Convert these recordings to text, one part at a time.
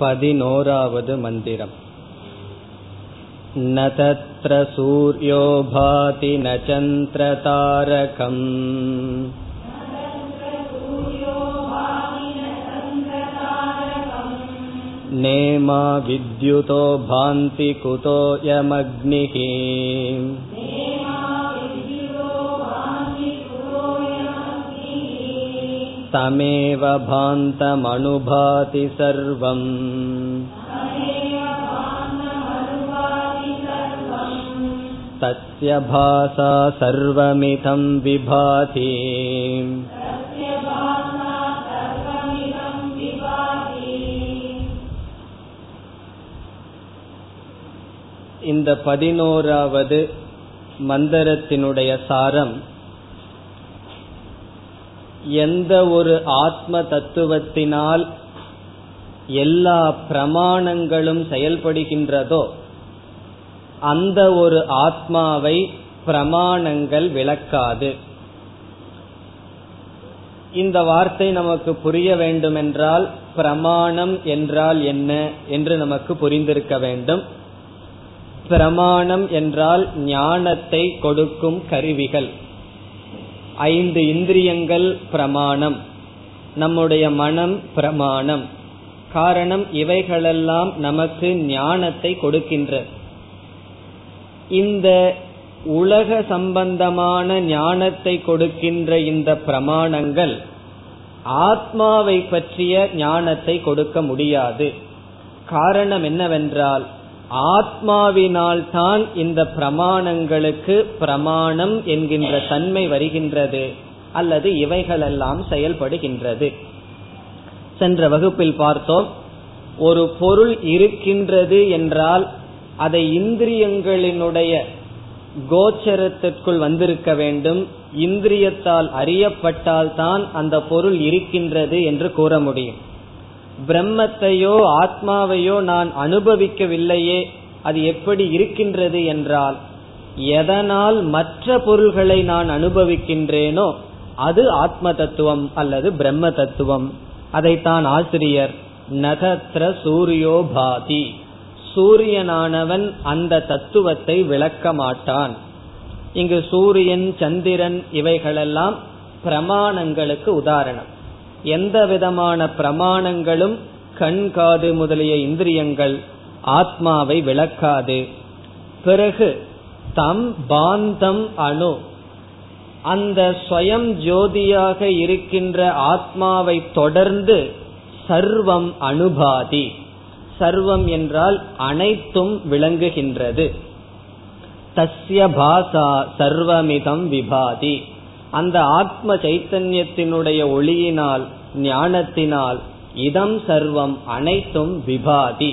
पदिनोरावद् मन्दिरम् न तत्र सूर्यो भाति न चन्द्रतारकम् नेमा विद्युतो भान्ति कुतो यमग्निः तमेव भान्तमनुभाति सर्वम् तस्य भासा सर्वमिदं विभाति இந்த பதினோராவது மந்திரத்தினுடைய சாரம் எந்த ஒரு ஆத்ம தத்துவத்தினால் எல்லா பிரமாணங்களும் செயல்படுகின்றதோ அந்த ஒரு ஆத்மாவை பிரமாணங்கள் விளக்காது. இந்த வார்த்தை நமக்கு புரிய வேண்டுமென்றால் பிரமாணம் என்றால் என்ன என்று நமக்கு புரிந்திருக்க வேண்டும். பிரமாணம் என்றால் ஞானத்தை கொடுக்கும் கருவிகள். ஐந்து இந்திரியங்கள் பிரமாணம். நம்முடைய மனம் பிரமாணம். காரணம் இவைகளெல்லாம் நமக்கு ஞானத்தை கொடுக்கின்ற இந்த உலக சம்பந்தமான ஞானத்தை கொடுக்கின்ற இந்த பிரமாணங்கள் ஆத்மாவை பற்றிய ஞானத்தை கொடுக்க முடியாது. காரணம் என்னவென்றால் ஆத்மாவினால் தான் இந்த பிரமாணங்களுக்கு பிரமாணம் என்கின்ற தன்மை வருகின்றது அல்லது இவைகளெல்லாம் செயல்படுகின்றது. சென்ற வகுப்பில் பார்த்தோம் ஒரு பொருள் இருக்கின்றது என்றால் அதை இந்திரியங்களினுடைய கோச்சரத்திற்குள் வந்திருக்க வேண்டும் இந்திரியத்தால் அறியப்பட்டால் தான் அந்த பொருள் இருக்கின்றது என்று கூற முடியும். பிரம்மத்தையோ ஆத்மாவையோ நான் அனுபவிக்கவில்லையே அது எப்படி இருக்கின்றது என்றால் எதனால் மற்ற பொருள்களை நான் அனுபவிக்கின்றேனோ அது ஆத்ம தத்துவம் அல்லது பிரம்ம தத்துவம் அதைத்தான் ஆசிரியர் நகத்திர சூரியோபாதி சூரியனானவன் அந்த தத்துவத்தை விளக்க மாட்டான். இங்கு சூரியன் சந்திரன் இவைகளெல்லாம் பிரமாணங்களுக்கு உதாரணம். எந்த விதமான பிரமாணங்களும் கண் காது முதலிய இந்திரியங்கள் ஆத்மாவை விளக்காது. பிறகு தம் பாந்தம் அணு. அந்த ஸ்வயம் ஜோதியாக இருக்கின்ற ஆத்மாவை தொடர்ந்து சர்வம் அனுபாதி சர்வம் என்றால் அனைத்தும் விளங்குகின்றது. தஸ்ய பாசா சர்வமிதம் விபாதி. அந்த ஆத்ம சைத்தன்யத்தினுடைய ஒளியினால் ஞானத்தினால் இதம் சர்வம் அனைத்தும் விபாதி.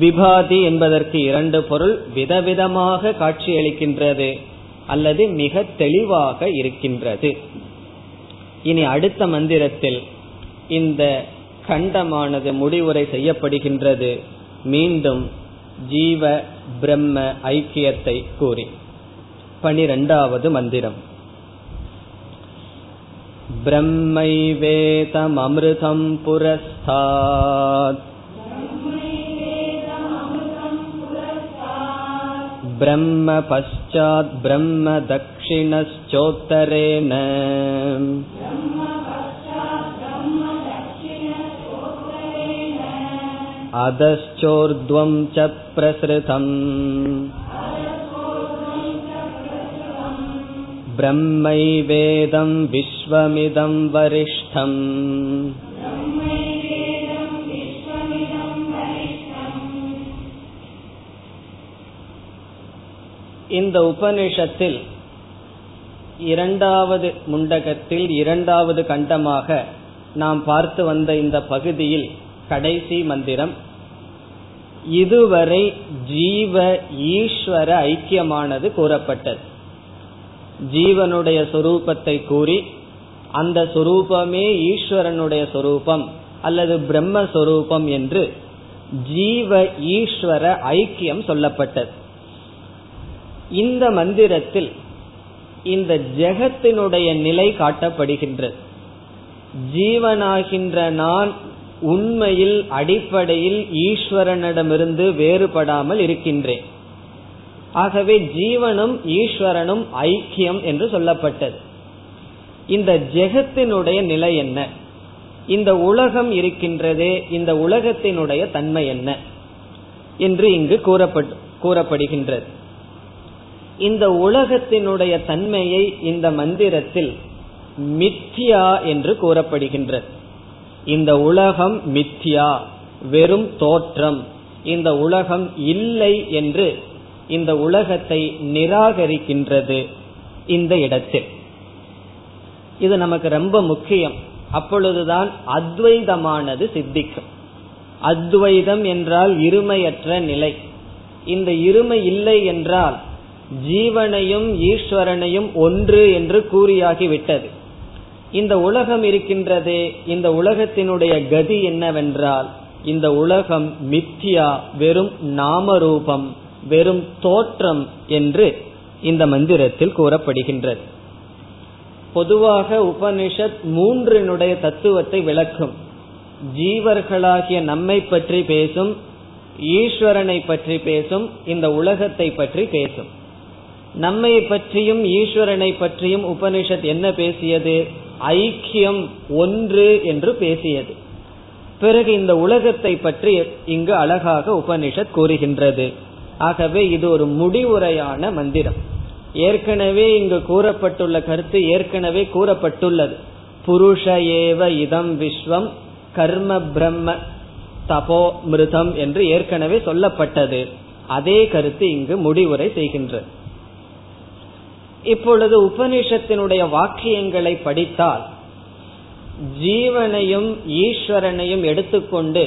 விபாதி என்பதற்கு இரண்டு பொருள் விதவிதமாக காட்சியளிக்கின்றது அல்லது மிக தெளிவாக இருக்கின்றது. இனி அடுத்த மந்திரத்தில் இந்த கண்டமானது முடிவுரை செய்யப்படுகின்றது. மீண்டும் ஜீவ பிரம்ம ஐக்கியத்தை கூறி. பனிரெண்டாவது மந்திரம். ब्रह्मैवेतममृतं पुरस्तात् ब्रह्म पश्चात् ब्रह्म दक्षिणश्चोत्तरेण अधश्चोर्ध्वं च प्रसृतम् ब्रह्मैवेदं विश्वमिदं वरिष्ठम् இந்த உபனிஷத்தில் இரண்டாவது முண்டகத்தில் இரண்டாவது கண்டமாக நாம் பார்த்து வந்த இந்த பகுதியில் கடைசி மந்திரம் இதுவரை ஜீவ ஈஸ்வர ஐக்கியமானது கூறப்பட்டது ஜீவனுடைய சொரூபத்தை கூறி அந்த சொரூபமே ஈஸ்வரனுடைய சொரூபம் அல்லது பிரம்மஸ்வரூபம் என்று ஜீவ ஈஸ்வர ஐக்கியம் சொல்லப்பட்டது. இந்த மந்திரத்தில் இந்த ஜெகத்தினுடைய நிலை காட்டப்படுகின்றது. ஜீவனாகின்ற நான் உண்மையில் அடிப்படையில் ஈஸ்வரனிடமிருந்து வேறுபடாமல் இருக்கின்றேன். ஆகவே ஜீவனும் ஈஸ்வரனும் ஐக்கியம் என்று சொல்லப்பட்டது. இந்த ஜெகத்தினுடைய நிலை என்ன? இந்த உலகம் இருக்கின்றதே இந்த உலகத்தினுடைய தன்மை என்ன? என்று இங்கு கூறப்படுகின்றது. இந்த உலகத்தினுடைய தன்மையை இந்த மந்திரத்தில் மித்யா என்று கூறப்படுகின்றது. இந்த உலகம் மித்யா வெறும் தோற்றம். இந்த உலகம் இல்லை என்று இந்த உலகத்தை நிராகரிக்கின்றது இந்த இடத்தில். இது நமக்கு ரொம்ப முக்கியம். அப்பொழுதுதான் அத்வைதமானது சித்திக்கும். அத்வைதம் என்றால் இருமையற்ற நிலை. இந்த இருமை இல்லை என்றால் ஜீவனையும் ஈஸ்வரனையும் ஒன்று என்று கூறியாகிவிட்டது இந்த உலகம் இருக்கின்றதே இந்த உலகத்தினுடைய கதி என்னவென்றால் இந்த உலகம் மித்யா வெறும் நாமரூபம் வெறும் தோற்றம் என்று இந்த மந்திரத்தில் கூறப்படுகின்றது. பொதுவாக உபனிஷத் மூன்றினுடைய தத்துவத்தை விளக்கும். ஜீவர்களாகிய நம்மை பற்றி பேசும் ஈஸ்வரனை பற்றி பேசும் இந்த உலகத்தை பற்றி பேசும். நம்மை பற்றியும் ஈஸ்வரனை பற்றியும் உபனிஷத் என்ன பேசியது? ஐக்கியம் ஒன்று என்று பேசியது. பிறகு இந்த உலகத்தை பற்றி இங்கு அழகாக உபனிஷத் கூறுகின்றது. ஆகவே இது ஒரு முடிவுரையான மந்திரம். ஏற்கனவே இங்கு கூறப்பட்டுள்ள கருத்து ஏற்கனவே கூறப்பட்டுள்ளது. புருஷ ஏவ இதம் விஸ்வம் கர்ம பிரம்ம தபோ மிருதம் என்று ஏற்கனவே சொல்லப்பட்டது. அதே கருத்து இங்கு முடிவுரை செய்கின்றது. இப்பொழுது உபனிஷத்தினுடைய வாக்கியங்களை படித்தால் ஜீவனையும் ஈஸ்வரனையும் எடுத்துக்கொண்டு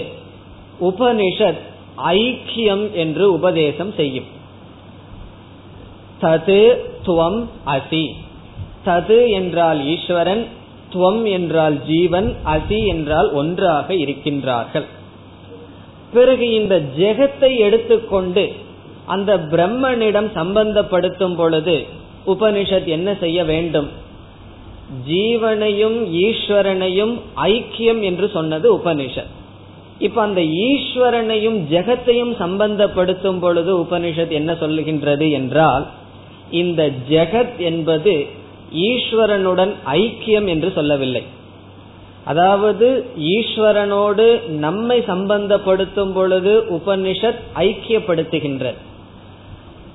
உபனிஷத் ஐக்கியம் என்று உபதேசம் செய்யும். தது துவம் அசி. தது என்றால் ஈஸ்வரன் துவம் என்றால் ஜீவன் அசி என்றால் ஒன்றாக இருக்கின்றார்கள். பிறகு இந்த ஜெகத்தை எடுத்துக்கொண்டு அந்த பிரம்மனிடம் சம்பந்தப்படுத்தும் பொழுது உபனிஷத் என்ன செய்ய வேண்டும்? ஜீவனையும் ஈஸ்வரனையும் ஐக்கியம் என்று சொன்னது உபனிஷத். இப்ப அந்த ஈஸ்வரனையும் ஜெகத்தையும் சம்பந்தப்படுத்தும் பொழுது உபனிஷத் என்ன சொல்லுகின்றது என்றால் இந்த ஜெகத் என்பது ஈஸ்வரனுடன் ஐக்கியம் என்று சொல்லவில்லை. அதாவது ஈஸ்வரனோடு நம்மை சம்பந்தப்படுத்தும் பொழுது உபனிஷத் ஐக்கியப்படுத்துகின்றது.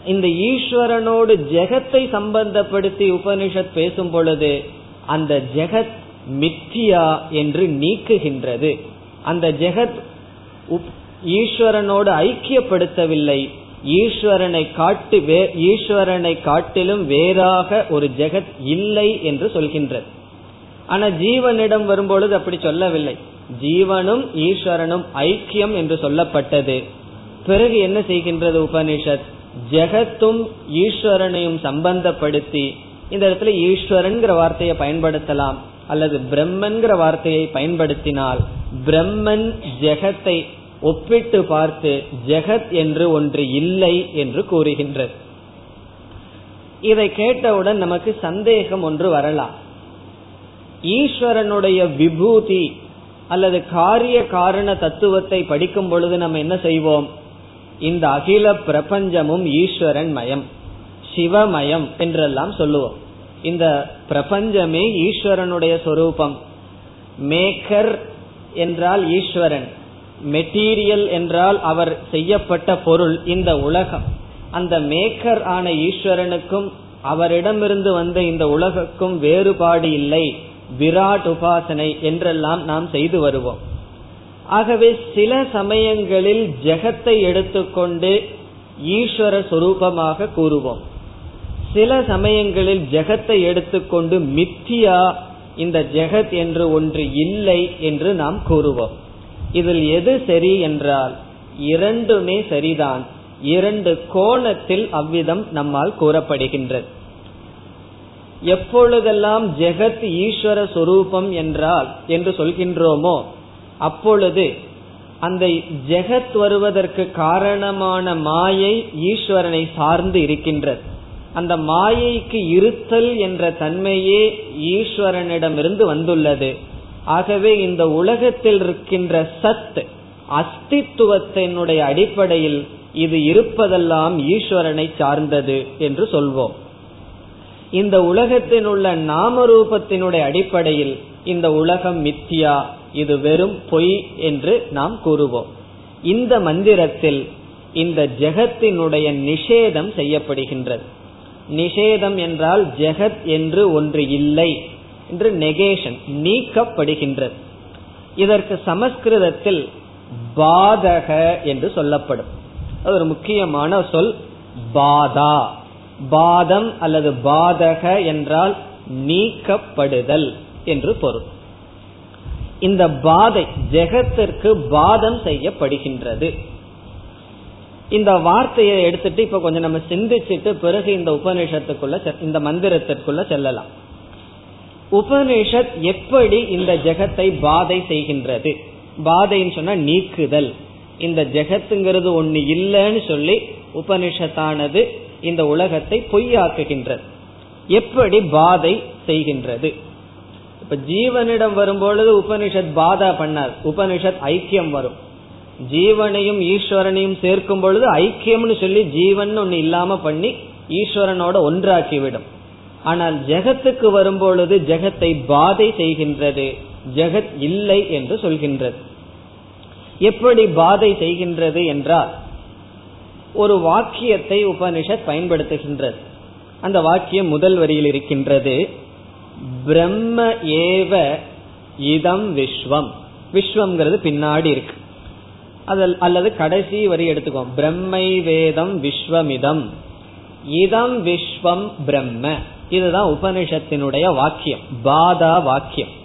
இந்த ஈஸ்வரனோடு ஜெகத்தை சம்பந்தப்படுத்தி உபனிஷத் பேசும் பொழுது அந்த ஜெகத் மித்தியா என்று நீக்குகின்றது. அந்த ஜெகத் ஈஸ்வரனோடு ஐக்கியப்படுத்தவில்லை. ஈஸ்வரனை காட்டு ஈஸ்வரனை காட்டிலும் வேறாக ஒரு ஜெகத் இல்லை என்று சொல்கின்றது. ஆனா ஜீவனிடம் வரும்பொழுது அப்படி சொல்லவில்லை. ஜீவனும் ஈஸ்வரனும் ஐக்கியம் என்று சொல்லப்பட்டது. பிறகு என்ன செய்கின்றது உபனிஷத்? ஜெகத்தும் ஈஸ்வரனையும் சம்பந்தப்படுத்தி இந்த இடத்துல ஈஸ்வரன்கிற வார்த்தையை பயன்படுத்தலாம். அல்லது பிரம்மன்கிற வார்த்தையை பயன்படுத்தினால் பிரம்மன் ஜெகத்தை ஒப்பிட்டு பார்த்து ஜெகத் என்று ஒன்று இல்லை என்று கூறுகின்றது. இதை கேட்டவுடன் நமக்கு சந்தேகம் ஒன்று வரலாம். ஈஸ்வரனுடைய விபூதி அல்லது காரிய காரண தத்துவத்தை படிக்கும் பொழுது நம்ம என்ன செய்வோம்? இந்த அகில பிரபஞ்சமும் ஈஸ்வரன் மயம் சிவமயம் என்றெல்லாம் சொல்லுவோம். இந்த பிரபஞ்சமே ஈஸ்வரனுடைய சொரூபம். மேக்கர் என்றால் ஈஸ்வரன். மெட்டீரியல் என்றால் அவர் செய்யப்பட்ட பொருள் இந்த உலகம். அந்த மேக்கர் ஆன ஈஸ்வரனுக்கும் அவரிடமிருந்து வந்த இந்த உலகக்கும் வேறுபாடு இல்லை. விராட் உபாசனை என்றெல்லாம் நாம் செய்து வருவோம். ஆகவே சில சமயங்களில் ஜெகத்தை எடுத்துக்கொண்டு ஈஸ்வர சொரூபமாக கூறுவோம். சில சமயங்களில் ஜெகத்தை எடுத்துக்கொண்டு மித்தியா இந்த ஜெகத் என்று ஒன்று இல்லை என்று நாம் கூறுவோம். இதில் எது சரி என்றால் இரண்டுமே சரிதான். இரண்டு கோணத்தில் அவ்விதம் நம்மால் கூறப்படுகின்றது. எப்பொழுதெல்லாம் ஜெகத் ஈஸ்வர சொரூபம் என்றால் என்று சொல்கின்றோமோ அப்பொழுது அந்த ஜெகத் வருவதற்கு காரணமான மாயை ஈஸ்வரனை சார்ந்து இருக்கின்றது. அந்த மாயைக்கு இருத்தல் என்ற தன்மையே ஈஸ்வரனிடமிருந்து வந்துள்ளது. ஆகவே இந்த உலகத்தில் இருக்கின்ற சத் அஸ்தித்துவத்தினுடைய அடிப்படையில் இது இருப்பதெல்லாம் ஈஸ்வரனை சார்ந்தது என்று சொல்வோம். இந்த உலகத்தில் உள்ள நாம ரூபத்தினுடைய அடிப்படையில் இந்த உலகம் மித்தியா இது வெறும் பொய் என்று நாம் கூறுவோம். இந்த மந்திரத்தில் இந்த ஜெகத்தினுடைய நிஷேதம் செய்யப்படுகின்றது. நிஷேதம் என்றால் ஜெகத் என்று ஒன்று இல்லை என்று நெகேஷன் நீக்கப்படுகின்றது. இதற்கு சமஸ்கிருதத்தில் பாதக என்று சொல்லப்படும். அது ஒரு முக்கியமான சொல் பாதா. பாதம் அல்லது பாதக என்றால் நீக்கப்படுதல் என்று பொருள். இந்த பாதை ஜெகத்திற்கு பாதம் செய்யப்படுகின்றது. இந்த வார்த்தையை எடுத்துட்டு இப்ப கொஞ்சம் நம்ம சிந்திச்சுட்டு பிறகு இந்த உபநிஷத்துக்குள்ள இந்த மந்திரத்திற்குள்ள செல்லலாம். உபனிஷத் எப்படி இந்த ஜெகத்தை பாதை செய்கின்றது? பாதைன்னு சொன்னா நீக்குதல். இந்த ஜெகத்துங்கிறது ஒண்ணு இல்லைன்னு சொல்லி உபனிஷத்தானது இந்த உலகத்தை பொய்யாக்குகின்றது. எப்படி பாதை செய்கின்றது? இப்ப ஜீவனிடம் வரும்பொழுது உபனிஷத் பாதா பண்ணார். உபனிஷத் ஐக்கியம் வரும். ஜீவனையும் ஈஸ்வரனையும் சேர்க்கும் பொழுது ஐக்கியம்னு சொல்லி ஜீவன் ஒன்னு இல்லாம பண்ணி ஈஸ்வரனோட ஒன்றாக்கிவிடும். ஆனால் ஜெகத்துக்கு வரும்பொழுது ஜெகத்தை பாதை செய்கின்றது. ஜெகத் இல்லை என்று சொல்கின்றது. எப்படி பாதை செய்கின்றது என்றால் ஒரு வாக்கியத்தை உபனிஷத் பயன்படுத்துகின்றது. அந்த வாக்கியம் முதல் வரியில் இருக்கின்றது பிரம்ம ஏவ இதம் விஸ்வம். விஸ்வம்ங்கிறது பின்னாடி இருக்கு. அல்லது கடைசி வரி எடுத்துக்கோம் பிரம்மை வேதம் விஸ்வமிதம். இதம் விஸ்வம் பிரம்ம. இதுதான் உபனிஷத்தினுடைய வாக்கியம். பாதா வாக்கியம்.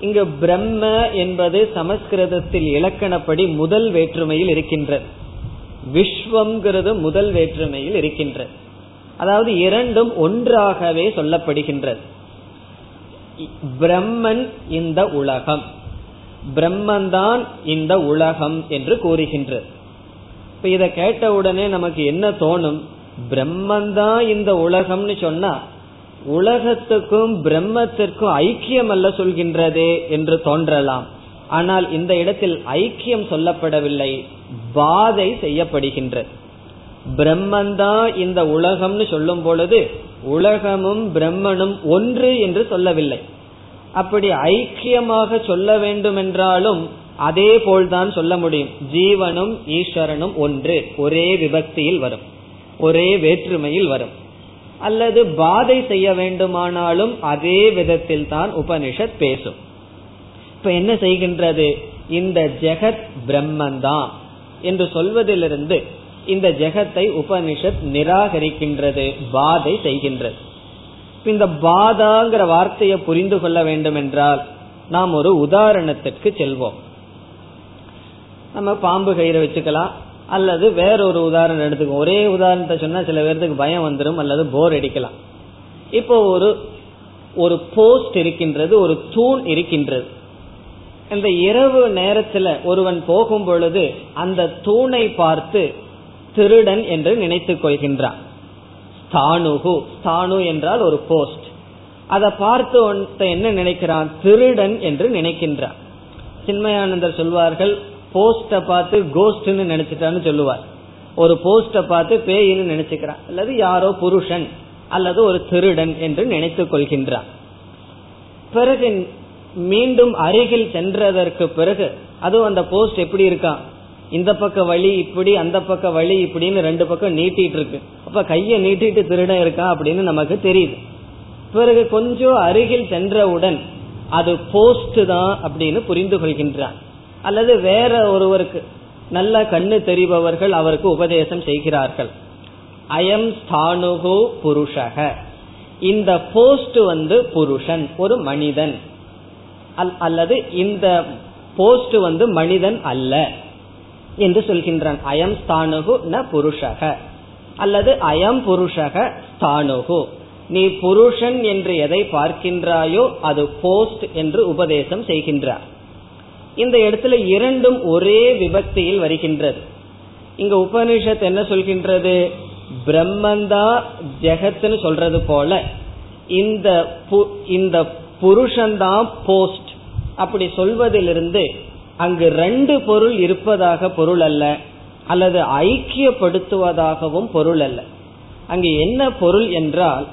இங்கு பிரம்ம என்பது சமஸ்கிருதத்தில் இலக்கணப்படி முதல் வேற்றுமையில் இருக்கின்றது. விஸ்வம்ங்கிறது முதல் வேற்றுமையில் இருக்கின்றது. அதாவது இரண்டும் ஒன்றாகவே சொல்லப்படுகின்றது. பிரம்மன் இந்த உலகம். பிரம்மன்தான் இந்த உலகம் என்று கூறுகின்றது இப்ப இத கேட்ட உடனே நமக்கு என்ன தோணும்? பிரம்மந்தான் இந்த உலகம்னு சொன்னா உலகத்துக்கும் பிரம்மத்திற்கும் ஐக்கியம் அல்ல சொல்கின்றதே என்று தோன்றலாம். ஆனால் இந்த இடத்தில் ஐக்கியம் சொல்லப்படவில்லை பாதை செய்யப்படுகின்றது பிரம்மந்தான் இந்த உலகம்னு சொல்லும் பொழுது உலகமும் பிரம்மனும் ஒன்று என்று சொல்லவில்லை. அப்படி ஐக்கியமாக சொல்ல வேண்டும் என்றாலும் அதே போல்தான் சொல்ல முடியும். ஜீவனும் ஈஸ்வரனும் ஒன்று ஒரே விபக்தியில் வரும் ஒரே வேற்றுமையில் வரும். அல்லது பாதை செய்ய வேண்டுமானாலும் அதே விதத்தில் தான் உபனிஷத் பேசும். இப்ப என்ன செய்கின்றது? இந்த ஜெகத் பிரம்மந்தான் என்று சொல்வதிலிருந்து இந்த ஜெகத்தை உபனிஷத் நிராகரிக்கின்றது பாதை செய்கின்றது. இந்த பாதாங்கிற வார்த்தையை புரிந்து கொள்ள வேண்டும் என்றால் நாம் ஒரு உதாரணத்திற்கு செல்வோம். நம்ம பாம்பு கயிறை வச்சுக்கலாம் அல்லது வேற ஒரு உதாரணம் எடுத்துக்கோ ஒரே உதாரணத்தை சொன்னா சில பேர்த்துக்கு பயம் வந்துடும் அல்லது போர் அடிக்கலாம். இப்போ ஒரு ஒரு போஸ்ட் இருக்கின்றது ஒரு தூண் இருக்கின்றது. இந்த இரவு நேரத்துல ஒருவன் போகும் பொழுது அந்த தூணை பார்த்து திருடன் என்று நினைத்துக் கொள்கின்றான். ஸ்தானுகு ஸ்தானு என்றால் ஒரு போஸ்ட். அதை பார்த்து என்ன நினைக்கிறான்? திருடன் என்று நினைக்கின்றான். சின்மயானந்தர் சொல்வார்கள் போஸ்ட பார்த்து கோஸ்ட்னு நினைச்சிட்டான்னு சொல்லுவார். ஒரு போஸ்ட பார்த்து பேயின்னு நினைச்சுக்கிறான். அல்லது யாரோ புருஷன் அல்லது ஒரு திருடன் என்று நினைத்து கொள்கின்றான். பிறகு மீண்டும் அருகில் சென்றதற்கு பிறகு அதுவும் அந்த போஸ்ட் எப்படி இருக்கான்? இந்த பக்கம் வழி இப்படி அந்த பக்கம் வழி இப்படின்னு ரெண்டு பக்கம் நீட்டிட்டு இருக்கு அப்ப கைய நீட்டிட்டு திருடன் இருக்கான் அப்படின்னு நமக்கு தெரியுது. பிறகு கொஞ்சம் அருகில் சென்றவுடன் அது போஸ்ட் தான் அப்படின்னு புரிந்து கொள்கின்றான். அல்லது வேற ஒருவருக்கு நல்ல கண்ணு தெரிபவர்கள் அவருக்கு உபதேசம் செய்கிறார்கள். அயம் ஸ்தானுகோ புருஷக. இந்த போஸ்ட் வந்து புருஷன் ஒரு மனிதன். அல்லது இந்த போஸ்ட் வந்து மனிதன் அல்ல. என்று சொல்கின்றான். அயம் ஸ்தானுகு ந புருஷக. அல்லது அயம் புருஷக ஸ்தானுகு. நீ புருஷன் என்று எதை பார்க்கின்றாயோ அது போஸ்ட் என்று உபதேசம் செய்கின்றார். இந்த இடத்துல இரண்டும் ஒரே விபக்தியில் வருகின்றது. இங்க உபனிஷத் என்ன சொல்கின்றது? பிரம்மந்தா ஜெகத்னு சொல்றது போல இந்த இந்த புருஷன்தான் போஸ்ட். அப்படி சொல்வதிலிருந்து அங்கு ரெண்டு பொருள் இருப்பதாக பொருள் அல்ல அல்லது ஐக்கியப்படுத்துவதாகவும் பொருள் அல்ல. அங்கு என்ன பொருள் என்றால்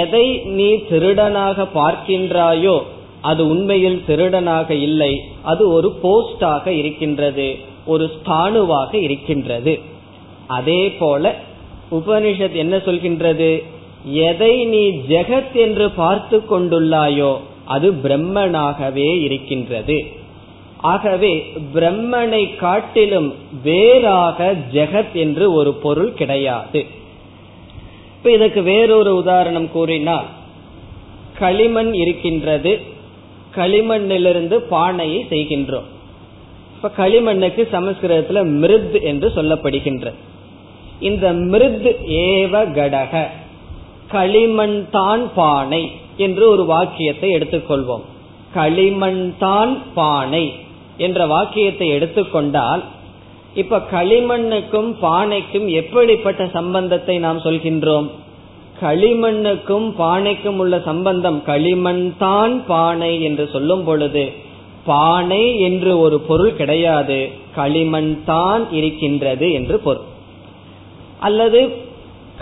எதை நீ திருடனாக பார்க்கின்றாயோ அது உண்மையில் திருடனாக இல்லை. அது ஒரு போஸ்டாக இருக்கின்றது ஒரு ஸ்தானுவாக இருக்கின்றது. அதே போல உபனிஷத் என்ன சொல்கின்றது? எதை நீ ஜெகத் என்று பார்த்து கொண்டுள்ளாயோ அது பிரம்மனாகவே இருக்கின்றது. ஆகவே பிரம்மனை காட்டிலும் வேறாக ஜெகத் என்று ஒரு பொருள் கிடையாது. இப்ப இதற்கு வேறொரு உதாரணம் கூறினால் களிமண் இருக்கின்றது களிமண்ணிலிருந்து பானையை செய்கின்றோம். இப்ப களிமண்ணுக்கு சமஸ்கிருதத்துல மிருத் என்று சொல்லப்படுகின்றது இந்த மிருத் ஏவ கடக களிமண் தான் பானை என்று ஒரு வாக்கியத்தை எடுத்துக்கொள்வோம். களிமண் தான் பானை. என்ற வாக்கியத்தை எடுத்துக்கொண்டால் இப்ப களிமண்ணுக்கும் பானைக்கும் எப்படிப்பட்ட சம்பந்தத்தை நாம் சொல்கின்றோம்? களிமண்ணுக்கும் பானைக்கும் உள்ள சம்பந்தம் களிமண் தான் பானை என்று சொல்லும் பொழுது பானை என்று ஒரு பொருள் கிடையாது களிமண் தான் இருக்கின்றது என்று பொருள். அல்லது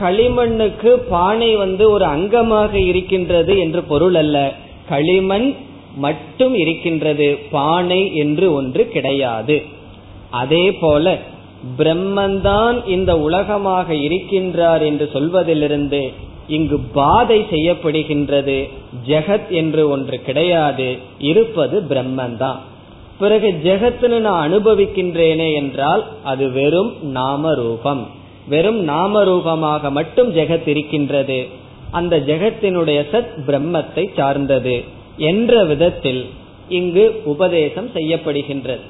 களிமண்ணுக்கு பானை வந்து ஒரு அங்கமாக இருக்கின்றது என்று பொருள் அல்ல களிமண் மட்டும் இருக்கின்றது பானை என்று ஒன்று கிடையாது. அதே போல பிரம்மன்தான் இந்த உலகமாக இருக்கின்றார் என்று சொல்வதிலிருந்து இங்கு பாதை செய்யப்படுகின்றது. ஜெகத் என்று ஒன்று கிடையாது. இருப்பது பிரம்மன்தான். பிறகு ஜெகத்னு நான் அனுபவிக்கின்றேனே என்றால் அது வெறும் நாம ரூபம் வெறும் நாம ரூபமாக மட்டும் ஜெகத் இருக்கின்றது. அந்த ஜெகத்தினுடைய சத் பிரம்மத்தை சார்ந்தது. என்ற விதத்தில் இங்கு உபதேசம் செய்யப்படுகின்றது.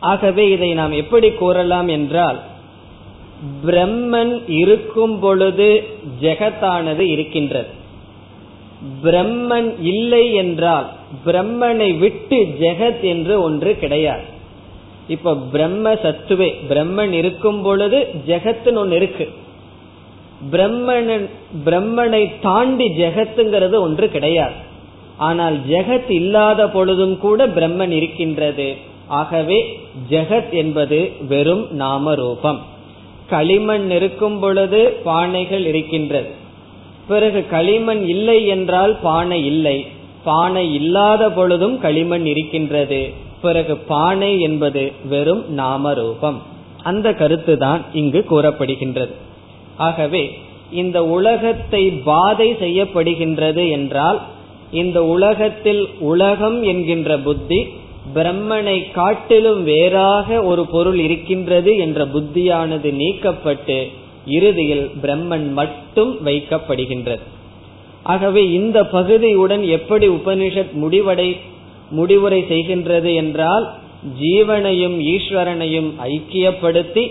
ஆகவே இதை நாம் எப்படி கூறலாம் என்றால் பிரம்மன் இருக்கும் பொழுது ஜெகத்தானது இருக்கின்றது. பிரம்மன் இல்லை என்றால் பிரம்மனை விட்டு ஜெகத் என்று ஒன்று கிடையாது. இப்ப பிரம்ம சத்துவே பிரம்மன் இருக்கும் பொழுது ஜெகத்துன்னு ஒன்று இருக்கு. பிரம்மன் பிரம்மனை தாண்டி ஜெகத்துங்கிறது ஒன்று கிடையாது. ஆனால் ஜெகத் இல்லாத பொழுதும் கூட பிரம்மன் இருக்கின்றது. ஆகவே ஜெகத் என்பது வெறும் நாம ரூபம் களிமண் இருக்கும் பொழுது பானைகள் இருக்கின்றது. பிறகு களிமண் இல்லை என்றால் பானை இல்லை. பானை இல்லாத பொழுதும் களிமண் இருக்கின்றது. பிறகு பானை என்பது வெறும் நாம ரூபம் அந்த கருத்து தான் இங்கு கூறப்படுகின்றது. ஆகவே இந்த உலகத்தை பாதை செய்யப்படுகின்றது என்றால் இந்த உலகத்தில் உலகம் என்கின்ற புத்தி பிரம்மனை காட்டிலும் வேறாக ஒரு பொருள் இருக்கின்றது என்ற புத்தியானது நீக்கப்பட்டு இறுதியில் பிரம்மன் மட்டும் வைக்கப்படுகின்றது. ஆகவே இந்த பகுதியுடன் எப்படி உபனிஷத் முடிவடை முடிவுரை செய்கின்றது என்றால் ஜீவனையும் ஈஸ்வரனையும் ஐக்கியப்படுத்தி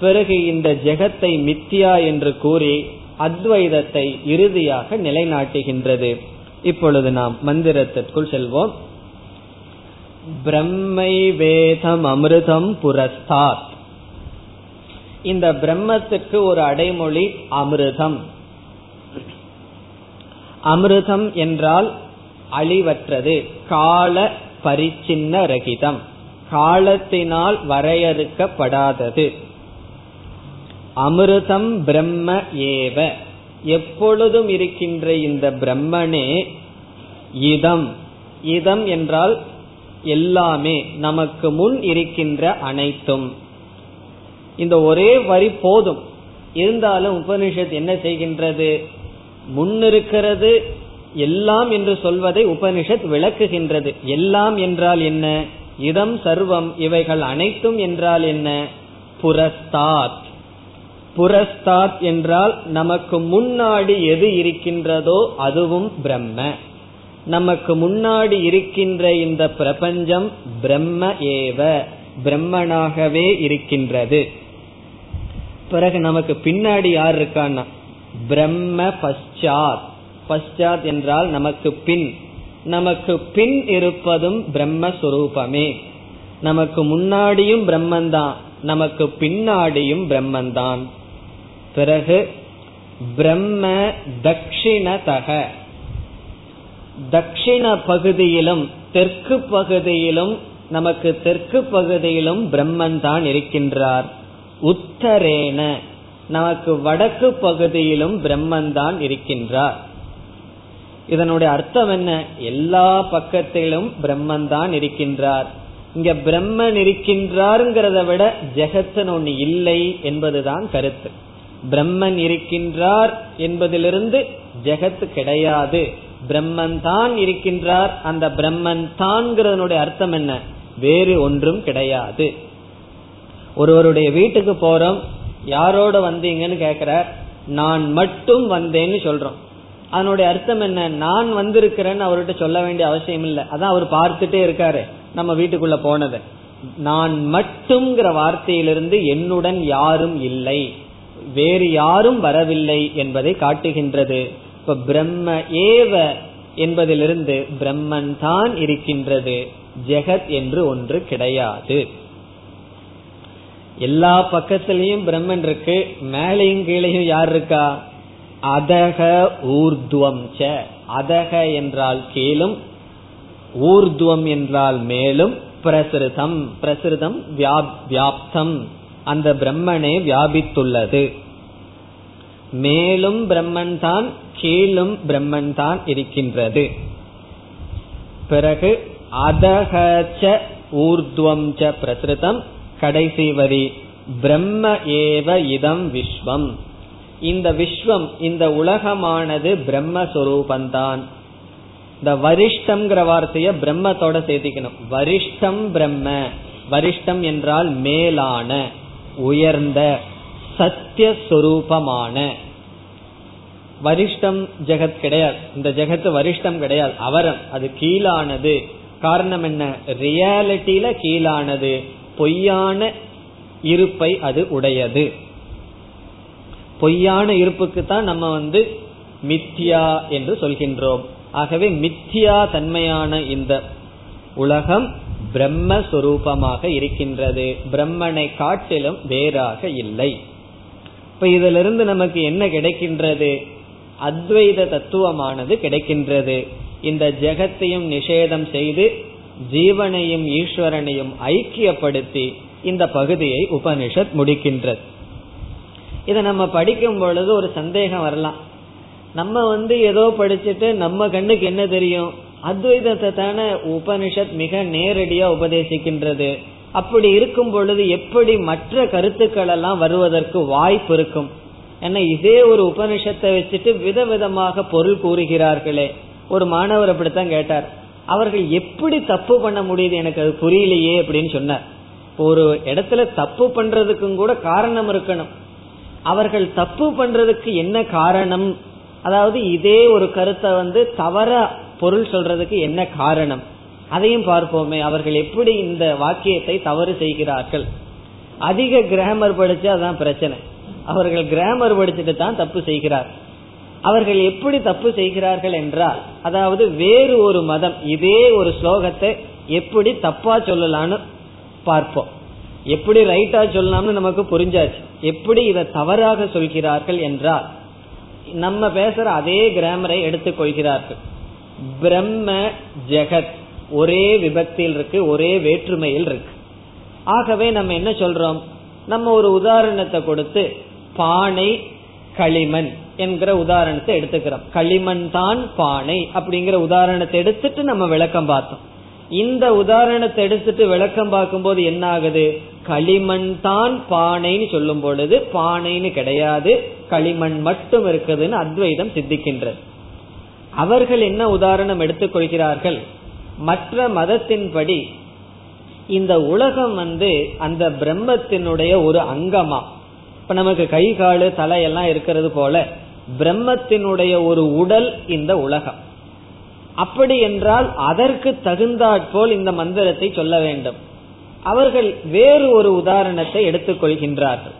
பிறகு இந்த ஜெகத்தை மித்தியா என்று கூறி அத்வைதத்தை இறுதியாக நிலைநாட்டுகின்றது. இப்பொழுது நாம் மந்திரத்திற்குள் செல்வோம். பிரம்மை வேதம் அமிர்தம் புரஸ்தாத். இந்த பிரம்மத்துக்கு ஒரு அடைமொழி அமிர்தம். அமிர்தம் என்றால் அழிவற்றது கால பரிச்சின்ன ரகிதம் காலத்தினால் வரையறுக்கப்படாதது. அமிர்தம் பிரம்ம ஏவ. எப்பொழுதும் இருக்கின்ற இந்த பிரம்மனே இதம். இதம் என்றால் எல்லாமே நமக்கு முன் இருக்கின்ற அனைத்தும். இந்த ஒரே வரி போதும். இருந்தாலும் உபனிஷத் என்ன செய்கின்றது? முன்னிருக்கிறது எல்லாம் என்று சொல்வதை உபனிஷத் விளக்குகின்றது. எல்லாம் என்றால் என்ன? இதம் சர்வம் இவைகள் அனைத்தும் என்றால் என்ன? புரஸ்தாத். புரஸ்தாத் என்றால் நமக்கு முன்னாடி எது இருக்கின்றதோ அதுவும் பிரம்ம. நமக்கு முன்னாடி இருக்கின்ற இந்த பிரபஞ்சம் பிரம்ம ஏவ பிரம்மனாகவே இருக்கின்றது. பிறகு நமக்கு பின்னாடி யார் இருக்கான்னா? பிரம்ம பஷாத் பஷாத் என்றால் நமக்கு பின். நமக்கு பின் இருப்பதும் பிரம்மஸ்வரூபமே. நமக்கு முன்னாடியும் பிரம்மந்தான் நமக்கு பின்னாடியும் பிரம்மந்தான். பிறகு பிரம்ம தட்சிணதக. தட்சிண பகுதியிலும் தெற்கு பகுதியிலும் நமக்கு தெற்கு பகுதியிலும் பிரம்மன் தான் இருக்கின்றார். உத்தரேன நமக்கு வடக்கு பகுதியிலும் பிரம்மன் தான் இருக்கின்றார். இதனுடைய அர்த்தம் என்ன? எல்லா பக்கத்திலும் பிரம்மன் தான் இருக்கின்றார். இங்க பிரம்மன் இருக்கின்றார்ங்கிறத விட ஜெகத்தன் ஒண்ணு இல்லை என்பதுதான் கருத்து. பிரம்மன் இருக்கின்றார் என்பதிலிருந்து ஜெகத் கிடையாது. பிரம்மன் தான் இருக்கின்றார். அந்த பிரம்மன் தான்ங்கிறதனுடைய அர்த்தம் என்ன? வேறு ஒன்றும் கிடையாது. ஒருவருடைய வீட்டுக்கு போறோம். யாரோட வந்தீங்கன்னு கேக்குறார். நான் மட்டும் வந்தேன்னு சொல்றோம். அதனுடைய அர்த்தம் என்ன? நான் வந்திருக்கிறேன்னு அவர்கிட்ட சொல்ல வேண்டிய அவசியம் இல்லை. அதான் அவர் பார்த்துட்டே இருக்காரு. நம்ம வீட்டுக்குள்ள போனது. நான் மட்டும்ங்கிற வார்த்தையிலிருந்து என்னுடன் யாரும் இல்லை. வேறு யாரும் வரவில்லை என்பதை காட்டுகின்றது. இப்ப பிரம்ம ஏவ என்பதிலிருந்து பிரம்மன் தான் இருக்கின்றது. ஜெகத் என்று ஒன்று கிடையாது. எல்லா பக்கத்திலையும் பிரம்மன் இருக்கு. மேலையும் கீழையும் யார் இருக்கா? அதக ஊர்துவம் ச. அதக என்றால் கீழும் ஊர்துவம் என்றால் மேலும் பிரசிருதம். பிரசிருதம் வியாப்தம். அந்த பிரம்மனே வியாபித்துள்ளது. மேலும் பிரம்மன் தான் கீழும் பிரம்மன் தான் இருக்கின்றது. பிறகு அதகச்ச ஊர்துவம் ச பிரசிருதம் கடைசி வரி பிரம்ம ஏவ இதம் விஸ்வம். இந்த விஸ்வம் இந்த உலகமானது பிரம்மஸ்வரூபந்தான். இந்த வரிஷ்டம்ங்கிற வார்த்தைய பிரம்மத்தோட சேர்த்திக்கணும். வரிஷ்டம் பிரம்ம. வரிஷ்டம் என்றால் மேலான. உயர்ந்த சத்தியஸ்வரூபமான வரிஷ்டம் ஜெகத் கிடையாது. இந்த ஜெகத்து வரிஷ்டம் கிடையாது. அவரம். அது கீழானது. காரணம் என்ன? ரியாலிட்டியில கீழானது. பொய்யான இருப்பை அது உடையது. பொய்யான இருப்புக்கு தான் நம்ம வந்து மித்யா என்று சொல்கின்றோம். ஆகவே மித்யா தன்மையான இந்த உலகம் பிரம்மஸ்வரூபமாக இருக்கின்றது. பிரம்மனை காட்டிலும் வேறாக இல்லை. இப்ப இதிலிருந்து நமக்கு என்ன கிடைக்கின்றது? அத்வைத தத்துவமானது கிடைக்கின்றது. இந்த ஜெகத்தையும் நிஷேதம் செய்து ஜீவனையும் ஈஸ்வரனையும் ஐக்கியப்படுத்தி இந்த பகுதியை உபனிஷத் முடிக்கின்றது. இதை நம்ம படிக்கும் பொழுது ஒரு சந்தேகம் வரலாம். நம்ம வந்து ஏதோ படிச்சுட்டு நம்ம கண்ணுக்கு என்ன தெரியும்? அத்வைதத்தை தானே உபனிஷத் மிக நேரடியா உபதேசிக்கின்றது. அப்படி இருக்கும் பொழுது எப்படி மற்ற கருத்துக்கள் எல்லாம் வருவதற்கு வாய்ப்பு இருக்கும்? ஏன்னா இதே ஒரு உபனிஷத்தை வச்சுட்டு விதவிதமாக பொருள் கூறுகிறார்களே. ஒரு மாணவர் அப்படித்தான் கேட்டார். அவர்கள் எப்படி தப்பு பண்ண முடியுது எனக்கு அது புரியலையே அப்படின்னு சொன்னார். ஒரு இடத்துல தப்பு பண்றதுக்கும் கூட காரணம் இருக்கணும். அவர்கள் தப்பு பண்றதுக்கு என்ன காரணம்? அதாவது இதே ஒரு கருத்தை வந்து தவற பொருள் சொல்றதுக்கு என்ன காரணம்? அதையும் பார்ப்போமே. அவர்கள் எப்படி இந்த வாக்கியத்தை தவறு செய்கிறார்கள்? அதிக கிராமர் படிச்சு அதான் பிரச்சனை. அவர்கள் கிராமர் படிச்சுட்டு தான் தப்பு செய்கிறார். அவர்கள் எப்படி தப்பு செய்கிறார்கள் என்றால் அதாவது வேறு ஒரு மதம் இதே ஒரு ஸ்லோகத்தை எப்படி தப்பா சொல்லலான்னு பார்ப்போம். எப்படி ரைட்டா சொல்லலாம்னு நமக்கு புரிஞ்சாச்சு. எப்படி இதை தவறாக சொல்கிறார்கள் என்றால் நம்ம பேசுற அதே கிராமரை எடுத்துக்கொள்கிறார்கள். பிரம்ம ஜெகத். ஒரே விபத்தில் இருக்கு ஒரே வேற்றுமையில் இருக்கு. ஆகவே நம்ம என்ன சொல்றோம்? நம்ம ஒரு உதாரணத்தை கொடுத்து பானை களிமண் என்கிற உதாரணத்தை எடுத்துக்கிறோம். களிமண் தான் பானை அப்படிங்கிற உதாரணத்தை எடுத்துட்டு நம்ம விளக்கம் பார்த்தோம். இந்த உதாரணத்தை எடுத்துட்டு விளக்கம் பார்க்கும்போது என்ன ஆகுது? களிமண் தான் பானைன்னு சொல்லும் பொழுது பானைன்னு கிடையாது களிமண் மட்டும் இருக்குதுன்னு அத்வைதம் சித்திக்கின்றது. அவர்கள் என்ன உதாரணம் எடுத்துக்கொள்கிறார்கள் மற்ற மதத்தின்படி இந்த உலகம் வந்து அந்த பிரம்மத்தினுடைய ஒரு அங்கமா? இப்ப நமக்கு கை காலு தலையெல்லாம் இருக்கிறது போல பிரம்மத்தினுடைய ஒரு உடல் இந்த உலகம். அப்படி என்றால் அதற்கு தகுந்தாற்போல் இந்த மந்திரத்தை சொல்ல வேண்டும். அவர்கள் வேறு ஒரு உதாரணத்தை எடுத்துக்கொள்கின்றார்கள்